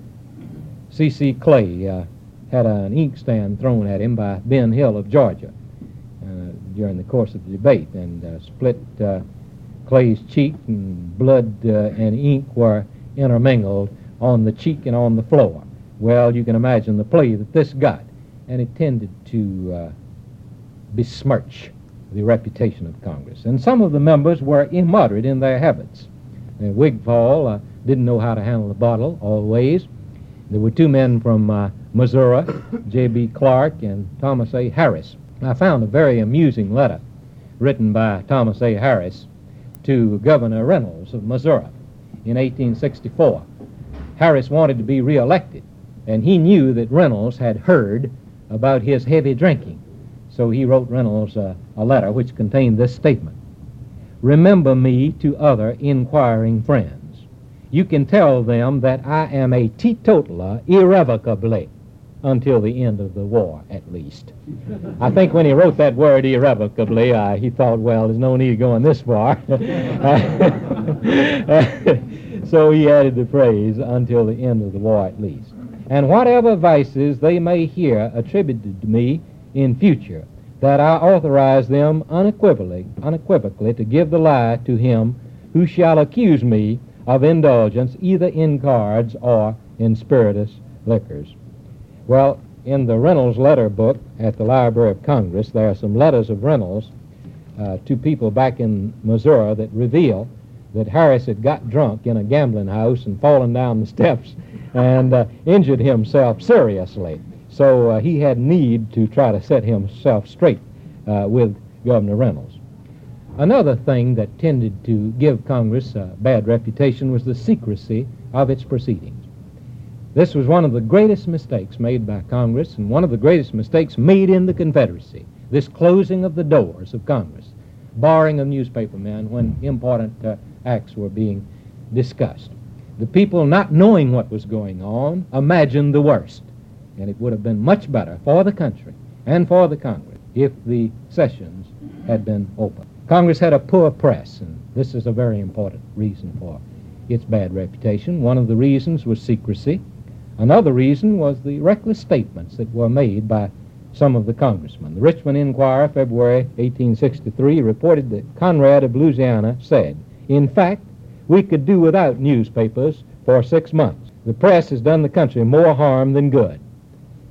C.C. Uh, Clay uh, had an inkstand thrown at him by Ben Hill of Georgia during the course of the debate and uh, split uh, Clay's cheek, and blood uh, and ink were intermingled on the cheek and on the floor. Well, you can imagine the play that this got, and it tended to uh, besmirch the reputation of Congress. And some of the members were immoderate in their habits. Uh, Wigfall uh, didn't know how to handle the bottle always. There were two men from uh, Missouri, J.B. Clark and Thomas A. Harris, I found a very amusing letter written by Thomas A. Harris to Governor Reynolds of Missouri in 1864. Harris wanted to be reelected, and he knew that Reynolds had heard about his heavy drinking. So he wrote Reynolds a, a letter which contained this statement Remember me to other inquiring friends. You can tell them that I am a teetotaler irrevocably until the end of the war, at least. I think when he wrote that word irrevocably, uh, he thought, well, there's no need going this far. so he added the phrase, until the end of the war, at least. And whatever vices they may hear attributed to me in future, that I authorize them unequivocally, unequivocally to give the lie to him who shall accuse me of indulgence either in cards or in spirituous liquors. Well, in the Reynolds letter book at the Library of Congress, there are some letters of Reynolds uh, to people back in Missouri that reveal that Harris had got drunk in a gambling house and fallen down the steps and uh, injured himself seriously. So uh, he had need to try to set himself straight uh, with Governor Reynolds. Another thing that tended to give Congress a bad reputation was the secrecy of its proceedings. This was one of the greatest mistakes made by Congress and one of the greatest mistakes made in the Confederacy, this closing of the doors of Congress, barring of newspapermen when important uh, acts were being discussed. The people, not knowing what was going on, imagined the worst. And it would have been much better for the country and for the Congress if the sessions had been open. Congress had a poor press, and this is a very important reason for its bad reputation. One of the reasons was secrecy. Another reason was the reckless statements that were made by some of the congressmen. The Richmond Enquirer, February 1863, reported that Conrad of Louisiana said, In fact, we could do without newspapers for six months. The press has done the country more harm than good.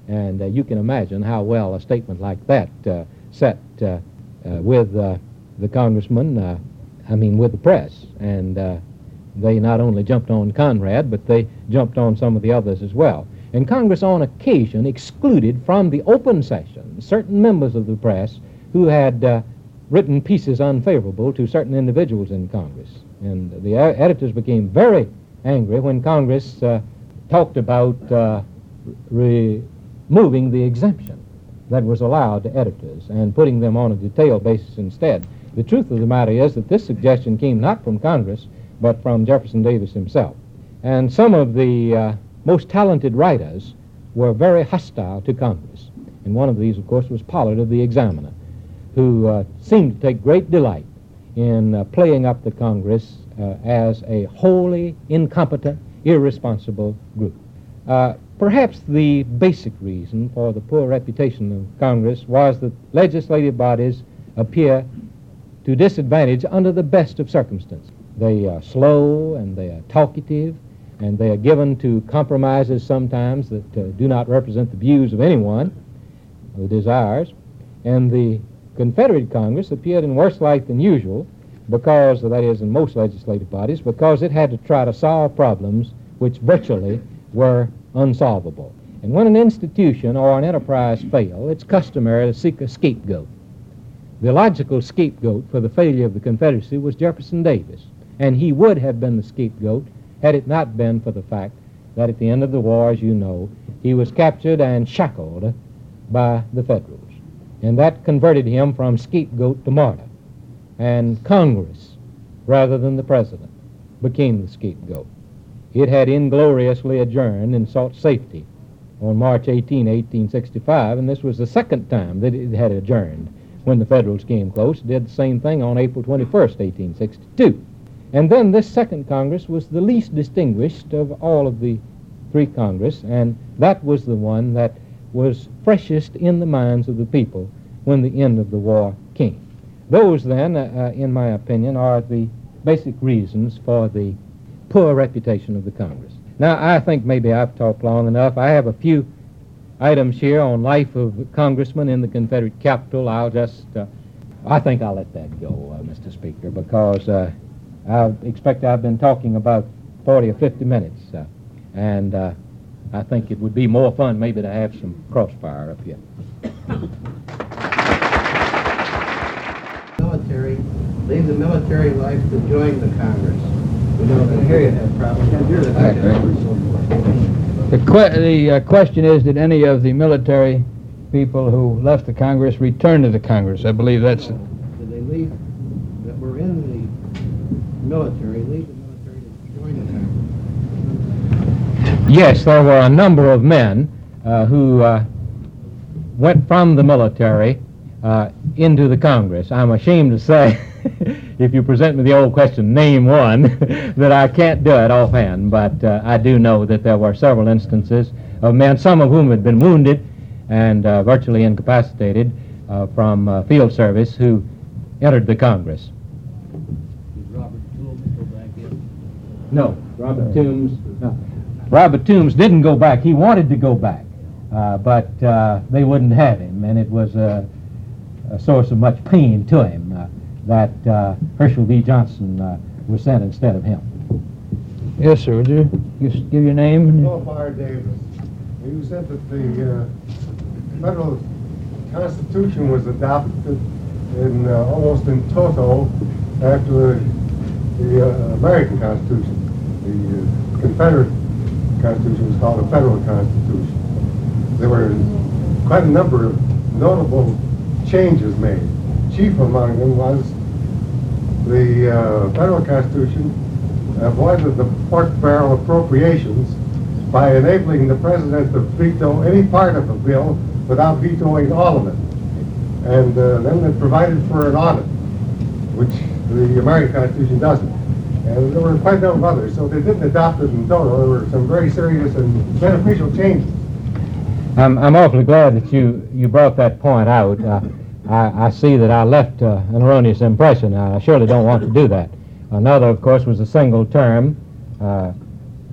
And uh, you can imagine how well a statement like that uh, set uh, uh with uh, the congressman, uh, I mean, with the press. And they not only jumped on Conrad, but they jumped on some of the others as well. And Congress, on occasion, excluded from the open session certain members of the press who had written pieces unfavorable to certain individuals in Congress. And the editors became very angry when Congress talked about uh, removing the exemption that was allowed to editors and putting them on a detailed basis instead. The truth of the matter is that this suggestion came not from Congress, but from Jefferson Davis himself. And some of the uh, most talented writers were very hostile to Congress. And one of these, of course, was Pollard of the Examiner, who uh, seemed to take great delight in uh, playing up the Congress uh, as a wholly incompetent, irresponsible group. Perhaps the basic reason for the poor reputation of Congress was that legislative bodies appear to disadvantage under the best of circumstances. They are slow and they are talkative and they are given to compromises sometimes that uh, do not represent the views of anyone, the desires. And the Confederate Congress appeared in worse light than usual because, that is, in most legislative bodies, because it had to try to solve problems which virtually were unsolvable. And when an institution or an enterprise fail, it's customary to seek a scapegoat. The logical scapegoat for the failure of the Confederacy was Jefferson Davis and he would have been the scapegoat had it not been for the fact that at the end of the war, as you know, he was captured and shackled by the Federals. And that converted him from scapegoat to martyr. And Congress, rather than the President, became the scapegoat. It had ingloriously adjourned and sought safety on March 18, 1865, and this was the second time that it had adjourned when the Federals came close. Did the same thing on April 21, 1862. And then this second Congress was the least distinguished of all of the three Congress, and that was the one that was freshest in the minds of the people when the end of the war came. Those, then, uh, uh, in my opinion, are the basic reasons for the poor reputation of the Congress. Now, I think maybe I've talked long enough. I have a few items here on life of congressmen in the Confederate capital. I'll just, uh, I think I'll let that go, uh, Mr. Speaker, because uh, I expect I've been talking about 40 or 50 minutes, uh, and uh, I think it would be more fun maybe to have some crossfire up here. military, leave the military life to join the Congress. We don't can hear you have problems. Can't hear The, que- the uh, question is, did any of the military people who left the Congress return to the Congress? I believe that's. Did they leave, that were in the military, leave the military to join the Congress? Yes, there were a number of men uh, who uh, went from the military uh, into the Congress. I'm ashamed to say, if you present me the old question, name one, that I can't do it offhand, but uh, I do know that there were several instances of men, some of whom had been wounded and uh, virtually incapacitated uh, from uh, field service, who entered the Congress. Did Robert Toombs go back in? No, Robert Toombs. No. Robert Toombs didn't go back. He wanted to go back, uh, but uh, they wouldn't have him, and it was a, a source of much pain to him that uh, Herschel V. Johnson uh, was sent instead of him. Yes, sir. Would you just give your name? Philip R. Davis. You said that the uh, federal constitution was adopted in uh, almost in toto after the uh, American Constitution. The uh, Confederate Constitution was called a federal constitution. There were quite a number of notable changes made. Chief among them was the uh, federal constitution avoided the pork barrel appropriations by enabling the president to veto any part of a bill without vetoing all of it. And uh, then it provided for an audit, which the American Constitution doesn't. And there were quite a number of others, so they didn't adopt it in total. There were some very serious and beneficial changes. I'm, I'm awfully glad that you, you brought that point out. Uh, I, I see that I left uh, an erroneous impression. I surely don't want to do that. Another, of course, was a single term uh,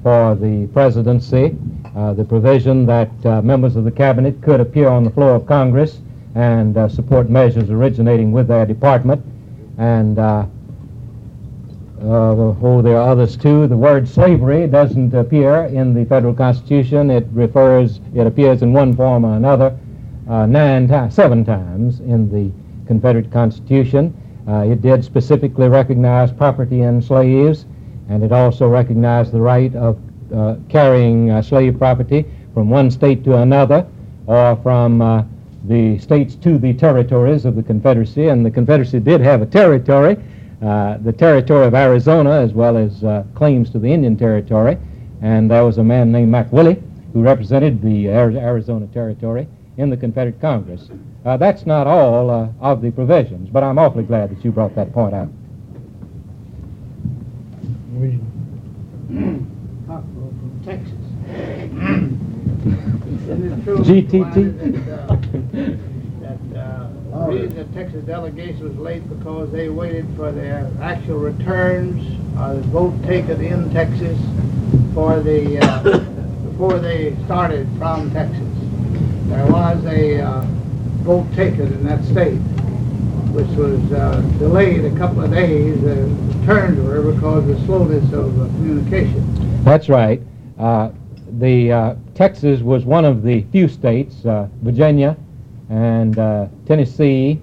for the presidency, uh, the provision that uh, members of the cabinet could appear on the floor of Congress and uh, support measures originating with their department. And uh, oh, there are others too. The word slavery doesn't appear in the federal constitution. It refers, it appears in one form or another nine times, seven times in the Confederate Constitution. Uh, it did specifically recognize property in slaves, and it also recognized the right of uh, carrying uh, slave property from one state to another or from uh, the states to the territories of the Confederacy. And the Confederacy did have a territory, uh, the territory of Arizona, as well as uh, claims to the Indian Territory. And there was a man named McWillie who represented the Arizona Territory in the Confederate Congress. Uh, that's not all uh, of the provisions, but I'm awfully glad that you brought that point out. from Texas. GTT? That, uh, the reason the Texas delegation was late because they waited for their actual returns, uh, the vote taken in Texas for the, uh, before they started from Texas. There was a, uh, vote taken in that state, which was, uh, delayed a couple of days, uh, returned to her because of the slowness of uh, communication. That's right. Uh, the uh, Texas was one of the few states, uh, Virginia and Tennessee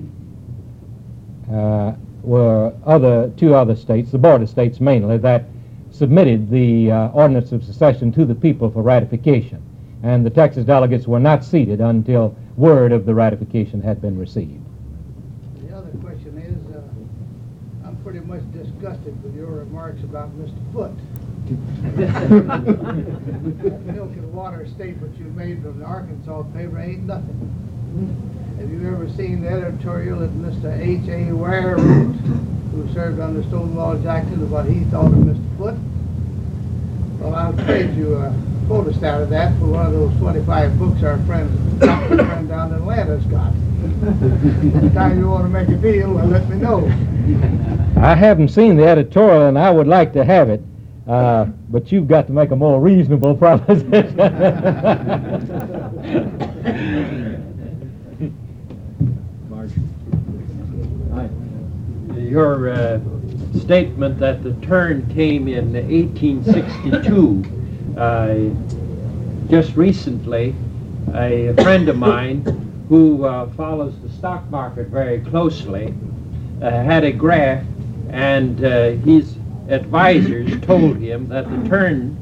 were other two other states, the border states mainly, that submitted the ordinance of secession to the people for ratification. And the Texas delegates were not seated until word of the ratification had been received. The other question is, uh, I'm pretty much disgusted with your remarks about Mr. Foote. That milk and water statement you made from the Arkansas paper ain't nothing. Have you ever seen the editorial that Mr. H.A. Ware wrote, who served under Stonewall Jackson, what he thought of Mr. Foote? Well, I'll trade you a photostat of that for one of those 25 books our friend, friend down in Atlanta's got. Next time you want to make a deal, well, let me know. I haven't seen the editorial, and I would like to have it, uh, but you've got to make a more reasonable proposition. Your uh, statement that the turn came in 1862, uh, just recently, a friend of mine who uh, follows the stock market very closely uh, had a graph, and uh, his advisors told him that the turn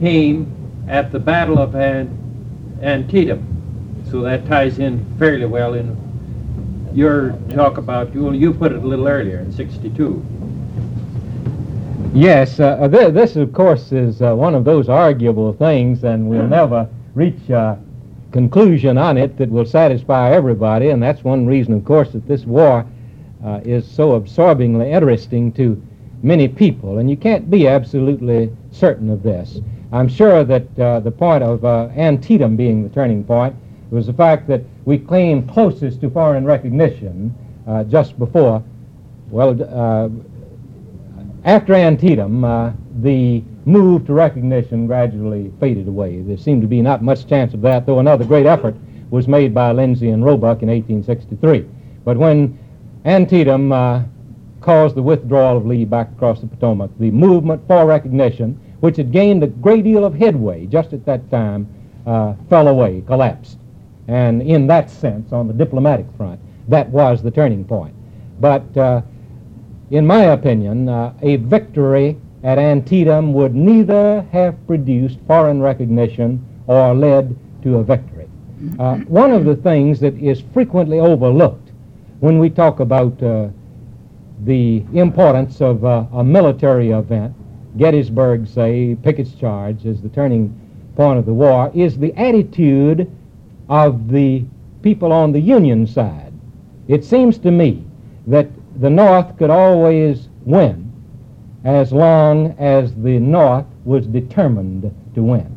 came at the Battle of An- Antietam. So that ties in fairly well in your talk about, you, you put it a little earlier, in 62. Yes, uh, th- this, of course, is uh, one of those arguable things, and we'll never reach a conclusion on it that will satisfy everybody, and that's one reason, of course, that this war uh, is so absorbingly interesting to many people, and you can't be absolutely certain of this. I'm sure that uh, the point of uh, Antietam being the turning point was the fact that we came closest to foreign recognition uh, just before, well, uh, after Antietam, uh, the move to recognition gradually faded away. There seemed to be not much chance of that, though another great effort was made by Lindsay and Roebuck in 1863. But when Antietam uh, caused the withdrawal of Lee back across the Potomac, the movement for recognition, which had gained a great deal of headway just at that time, uh, fell away, collapsed. And in that sense, on the diplomatic front, that was the turning point. But uh, in my opinion, uh, a victory at Antietam would neither have produced foreign recognition or led to a victory. Uh, one of the things that is frequently overlooked when we talk about uh, the importance of uh, a military event, Gettysburg, say, Pickett's charge as the turning point of the war, is the attitude of the people on the Union side. It seems to me that the North could always win as long as the North was determined to win.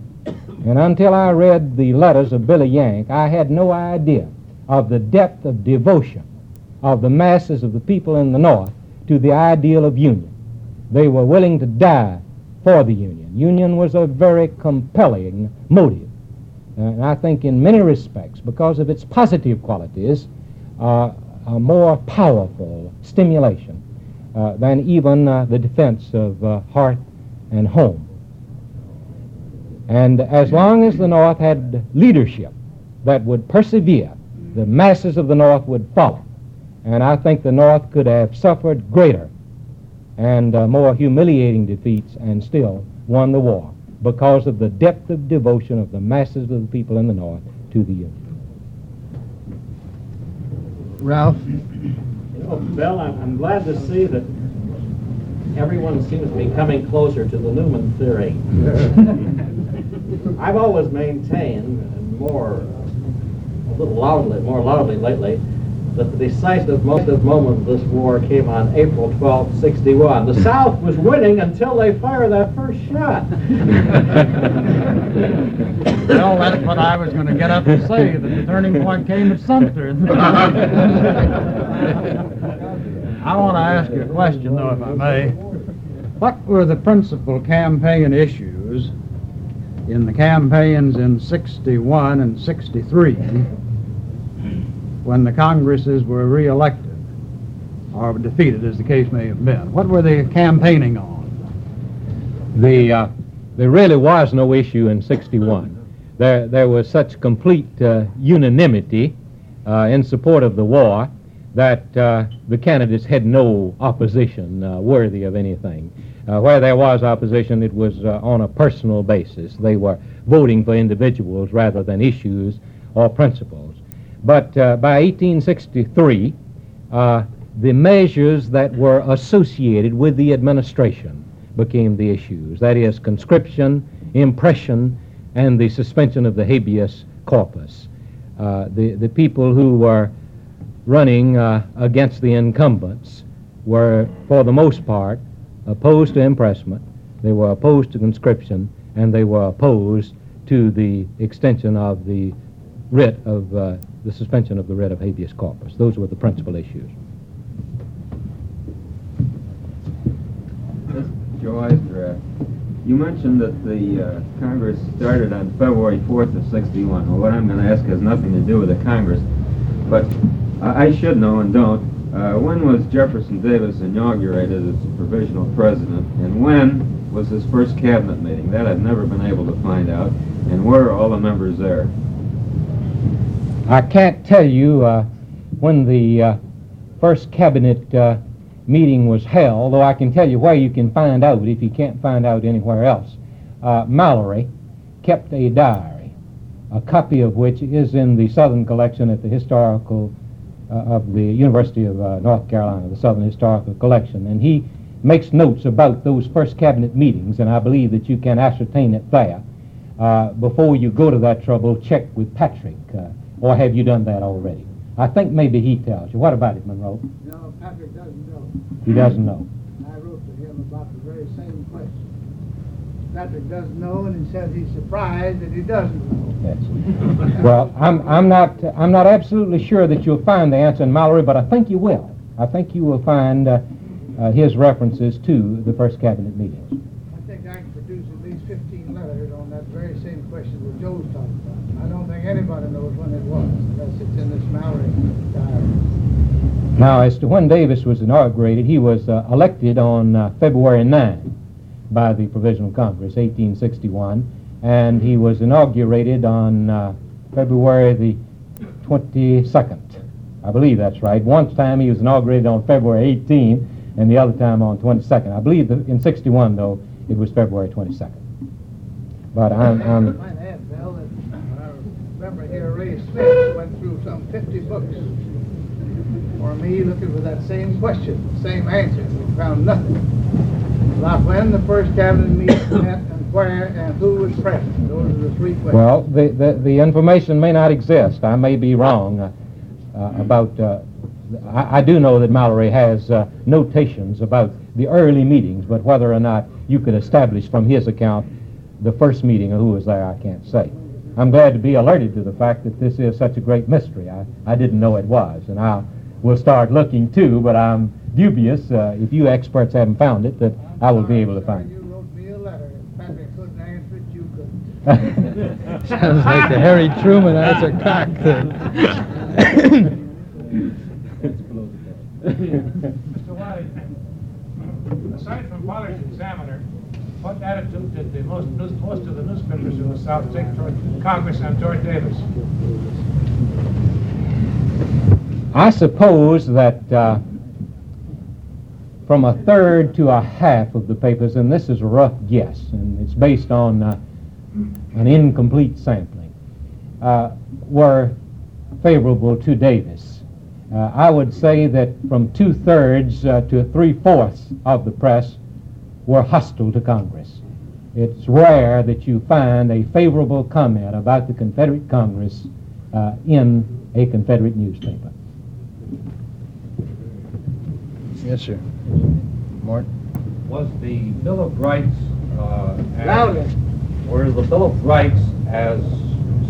And until I read the letters of Billy Yank, I had no idea of the depth of devotion of the masses of the people in the North to the ideal of union. They were willing to die for the Union. Union was a very compelling motive. And I think in many respects, because of its positive qualities, uh, a more powerful stimulation uh, than even uh, the defense of uh, hearth and home. And as long as the North had leadership that would persevere, the masses of the North would follow. And I think the North could have suffered greater and uh, more humiliating defeats and still won the war because of the depth of devotion of the masses of the people in the North to the Union. Ralph? Oh, you know, Bill, I'm, I'm glad to see that everyone seems to be coming closer to the Newman theory. I've always maintained, and more, uh, a little loudly, more loudly lately, that the decisive moment of this war came on April 12, 61. The South was winning until they fired that first shot. well, that's what I was going to get up and say, that the turning point came at Sumter. I want to ask you a question, though, if I may. What were the principal campaign issues in the campaigns in 61 and 63 when the Congresses were reelected or defeated, as the case may have been? What were they campaigning on? The, uh, there really was no issue in 61. There, there was such complete uh, unanimity uh, in support of the war that uh, the candidates had no opposition uh, worthy of anything. Uh, where there was opposition, it was on a personal basis. They were voting for individuals rather than issues or principles. But by 1863, the measures that were associated with the administration became the issues. That is, conscription, impression, and the suspension of the habeas corpus. Uh, the, the people who were running uh, against the incumbents were, for the most part, opposed to impressment, they were opposed to conscription, and they were opposed to the extension of the writ of uh, the suspension of the writ of habeas corpus. Those were the principal issues. Joe Eisner, you mentioned that the uh, Congress started on February 4th of 61. Well, what I'm going to ask has nothing to do with the Congress, but I should know and don't. Uh, when was Jefferson Davis inaugurated as provisional president, and when was his first cabinet meeting? That I've never been able to find out. And where all the members there? I can't tell you uh, when the uh, first cabinet uh, meeting was held, though I can tell you where you can find out if you can't find out anywhere else. Uh, Mallory kept a diary, a copy of which is in the Southern collection at the historical uh, of the University of uh, North Carolina, the Southern Historical Collection, and he makes notes about those first cabinet meetings, and I believe that you can ascertain it there. Before you go to that trouble, check with Patrick, or have you done that already? I think maybe he tells you. What about it, Monroe? No, Patrick doesn't know. He doesn't know. I wrote to him about the very same question. Patrick doesn't know, and he says he's surprised that he doesn't know. Yes. Well, I'm, I'm, not, I'm not absolutely sure that you'll find the answer in Mallory, but I think you will. I think you will find uh, uh, his references to the first cabinet meetings. I think I can produce at least 15 letters on that very same question that Joe's talking about. I don't think anybody knows when it was, unless it's in this Mallory diary. Now, as to when Davis was inaugurated, he was uh, elected on uh, February 9 by the Provisional Congress, 1861, and he was inaugurated on uh, February the 22nd. I believe that's right. One time he was inaugurated on February 18, and the other time on 22nd. I believe that in 61, though, it was February 22nd. But I'm... I'm might add, Bill, that I remember here Ray Smith went through some 50 books for me looking for that same question, the same answer. We found nothing about when the first cabinet meeting met and where and who was present. Those are the three questions. Well, the, the, the information may not exist. I may be wrong uh, uh, about... Uh, I, I, do know that Mallory has uh, notations about the early meetings, but whether or not you could establish from his account the first meeting or who was there, I can't say. I'm glad to be alerted to the fact that this is such a great mystery. I, I didn't know it was, and I will start looking too, but I'm dubious, uh, if you experts haven't found it, that I will be able to find it. You wrote me a letter. If Patrick couldn't answer it, you couldn't. Sounds like the Harry Truman Arthur Krock thing. Mr. Wiley, aside from Pollard's Examiner, what attitude did the most, most of the newspapers in the South take toward Congress and toward Davis? I suppose that uh, from a third to a half of the papers, and this is a rough guess, and it's based on uh, an incomplete sampling, uh, were favorable to Davis. Uh, I would say that from two thirds uh, to three fourths of the press were hostile to Congress. It's rare that you find a favorable comment about the Confederate Congress uh, in a Confederate newspaper. Yes, sir. Mort? Was the Bill of Rights, uh, as- Louder. were the Bill of Rights as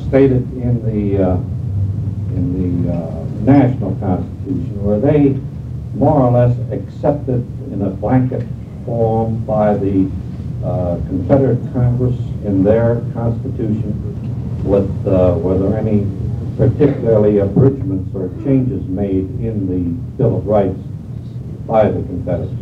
stated in the, uh, in the uh, national constitution, were they more or less accepted in a blanket form by the uh, Confederate Congress in their constitution? With, uh, were there any particularly abridgments or changes made in the Bill of Rights by the Confederacy?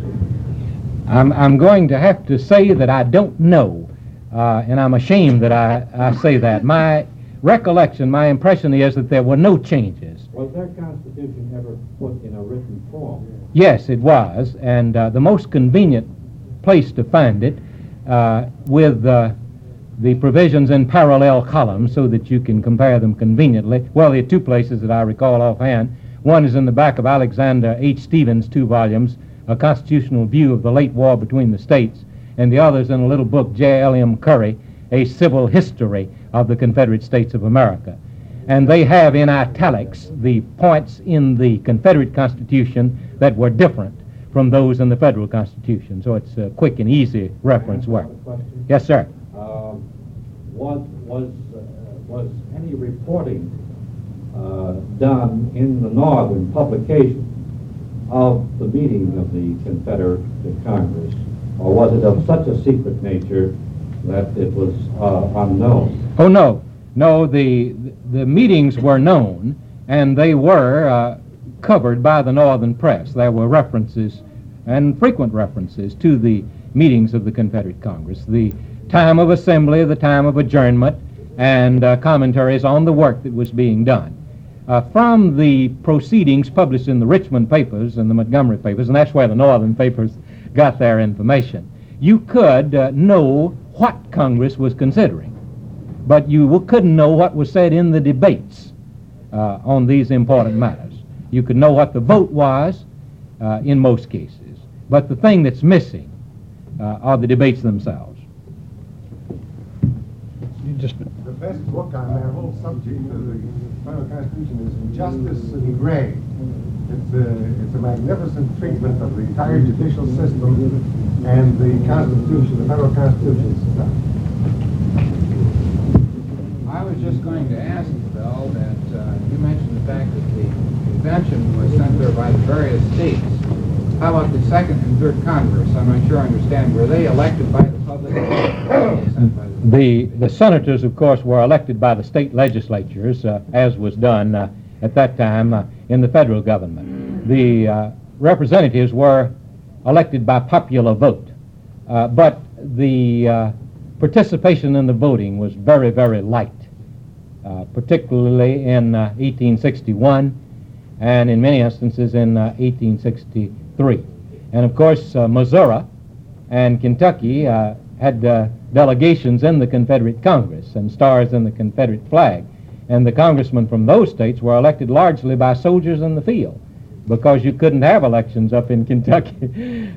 I'm, I'm going to have to say that I don't know, uh, and I'm ashamed that I, I say that. My recollection, my impression is that there were no changes. Was their constitution ever put in a written form? Yes, it was, and uh, the most convenient place to find it uh, with uh, the provisions in parallel columns so that you can compare them conveniently. Well, there are two places that I recall offhand. One is in the back of Alexander H. Stephens' two volumes, A Constitutional View of the Late War Between the States, and the other is in a little book, J.L.M. Curry, A Civil History of the Confederate States of America. And they have in italics the points in the Confederate Constitution that were different from those in the Federal Constitution. So it's a quick and easy reference work. Yes, sir. Um, was was uh, was any reporting uh, done in the northern publication of the meeting of the Confederate Congress, or was it of such a secret nature that it was uh, unknown? Oh, no. No, the, the meetings were known, and they were uh, covered by the Northern press. There were references, and frequent references, to the meetings of the Confederate Congress, the time of assembly, the time of adjournment, and uh, commentaries on the work that was being done. Uh, from the proceedings published in the Richmond papers and the Montgomery papers, and that's where the Northern papers got their information, you could uh, know what Congress was considering. But you couldn't know what was said in the debates uh, on these important matters. You could know what the vote was uh, in most cases. But the thing that's missing uh, are the debates themselves. You just The best book on that whole subject of the federal constitution is Justice in Grey. It's a, it's a magnificent treatment of the entire judicial system and the Constitution, the federal Constitution. I was just going to ask you, Bill, that uh, you mentioned the fact that the convention was sent there by the various states. How about the second and third Congress? I'm not sure I understand. Were they elected by the public? or sent by the- The, the senators, of course, were elected by the state legislatures, uh, as was done uh, at that time uh, in the federal government. The uh, representatives were elected by popular vote, uh, but the uh, participation in the voting was very, very light, particularly in uh, 1861 and in many instances in uh, 1863. And of course, Missouri and Kentucky had uh, delegations in the Confederate Congress and stars in the Confederate flag. And the congressmen from those states were elected largely by soldiers in the field because you couldn't have elections up in Kentucky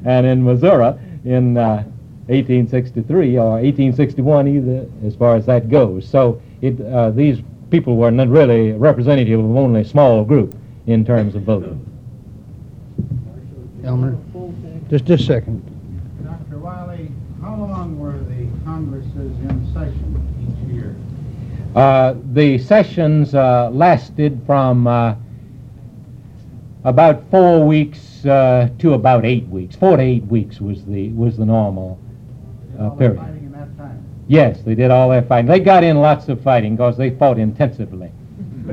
and in Missouri in uh, 1863 or 1861 either, as far as that goes. So it, uh, these people were not really representative of only a small group in terms of voting. Elmer, just just a second. Dr. Wiley, how long were the Congresses in session each year? Uh, the sessions uh, lasted from uh, about four weeks uh, to about eight weeks. Four to eight weeks was the was the normal uh, All that period. Fighting in that time. Yes, they did all their fighting. They got in lots of fighting because they fought intensively.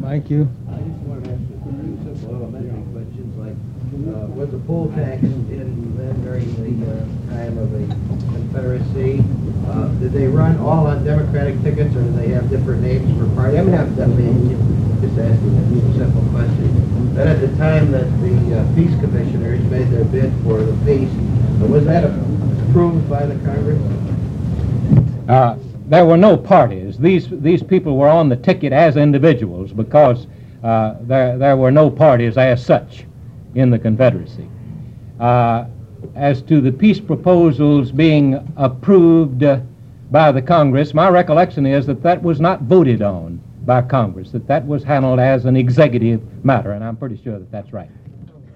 Thank you? I just want to ask a few simple elementary questions, like, uh, was the poll tax in during the uh, time of the Confederacy? Uh, Did they run all on Democratic tickets, or did they have different names for party? I mean, just asking a simple question. Then at the time that the uh, peace commissioners made their bid for the peace, was that approved by the Congress? Uh, there were no parties. These these people were on the ticket as individuals because uh, there there were no parties as such in the Confederacy. Uh, as to the peace proposals being approved uh, by the Congress, my recollection is that that was not voted on by Congress. That that was handled as an executive matter, and I'm pretty sure that that's right.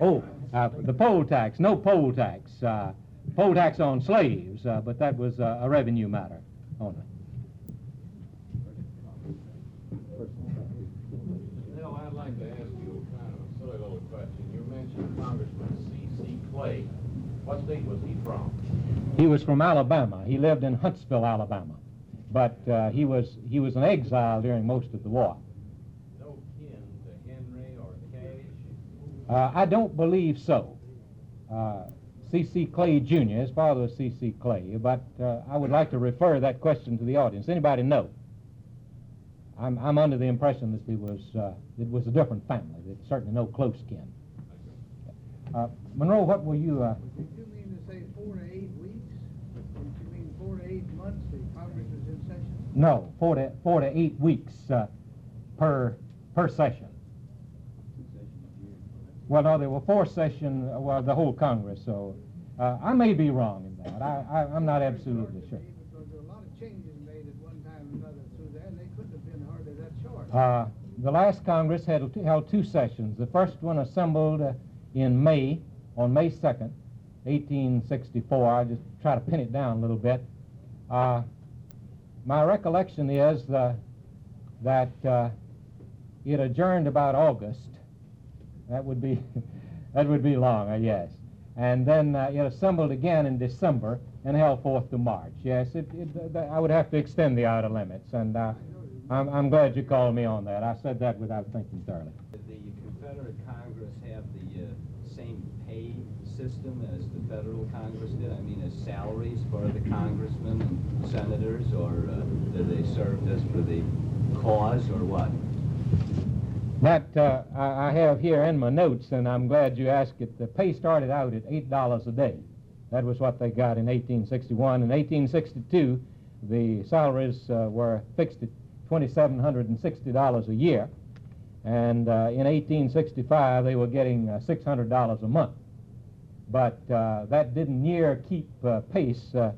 Oh, uh, the poll tax, no poll tax. Uh, poll tax on slaves, uh, but that was uh, a revenue matter only. Bill, I'd like to ask you kind of a silly little question. You mentioned Congressman C.C. Clay. What state was he from? He was from Alabama. He lived in Huntsville, Alabama, but uh, he was he was an exile during most of the war. No kin to Henry or Cash? Uh, I don't believe so. Uh, C.C. Clay Jr. His father was C.C. Clay, but uh, I would like to refer that question to the audience. Anybody know? I'm, I'm under the impression that it was uh, it was a different family. That certainly no close kin. Uh, Monroe, what were you? Uh, Did you mean to say four to eight weeks? Did you mean four to eight months the Congress is in session? no, four to four to eight weeks uh, per per session. Well, no, there were four sessions, uh, well, the whole Congress, so uh, I may be wrong in that. I, I, I'm not absolutely sure. Because there were a lot of changes made at one time or another through there, and they couldn't have been hardly that short. Uh, the last Congress had held two sessions. The first one assembled uh, in May, on May 2nd, 1864. I just try to pin it down a little bit. Uh, my recollection is uh, that uh, it adjourned about August. That would be that would be long, uh, yes. And then uh, it assembled again in December and held forth to March. Yes, it, it, I would have to extend the outer limits, and uh, I'm, I'm glad you called me on that. I said that without thinking thoroughly. The Confederate Congress have the uh, same pay system as the federal Congress did? I mean, as salaries for the congressmen and senators, or uh, did they serve just for the cause or what? That uh, I, have here in my notes, and I'm glad you asked it. The pay started out at eight dollars a day. That was what they got in 1861. In 1862, the salaries uh, were fixed at $2,760 a year, and uh, in 1865 they were getting uh, $600 a month. But uh, that didn't near keep uh, pace uh,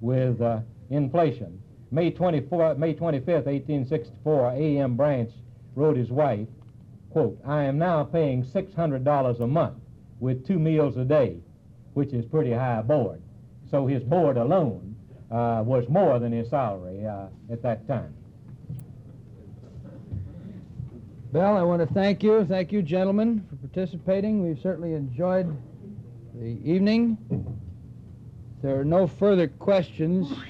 with uh, inflation. May 24, May 25th, 1864, A.M. Branch wrote his wife, quote, I am now paying $600 a month with two meals a day, which is pretty high board. So his board alone uh, was more than his salary uh, at that time. Bell, I want to thank you. Thank you, gentlemen, for participating. We've certainly enjoyed the evening. There are no further questions, oh,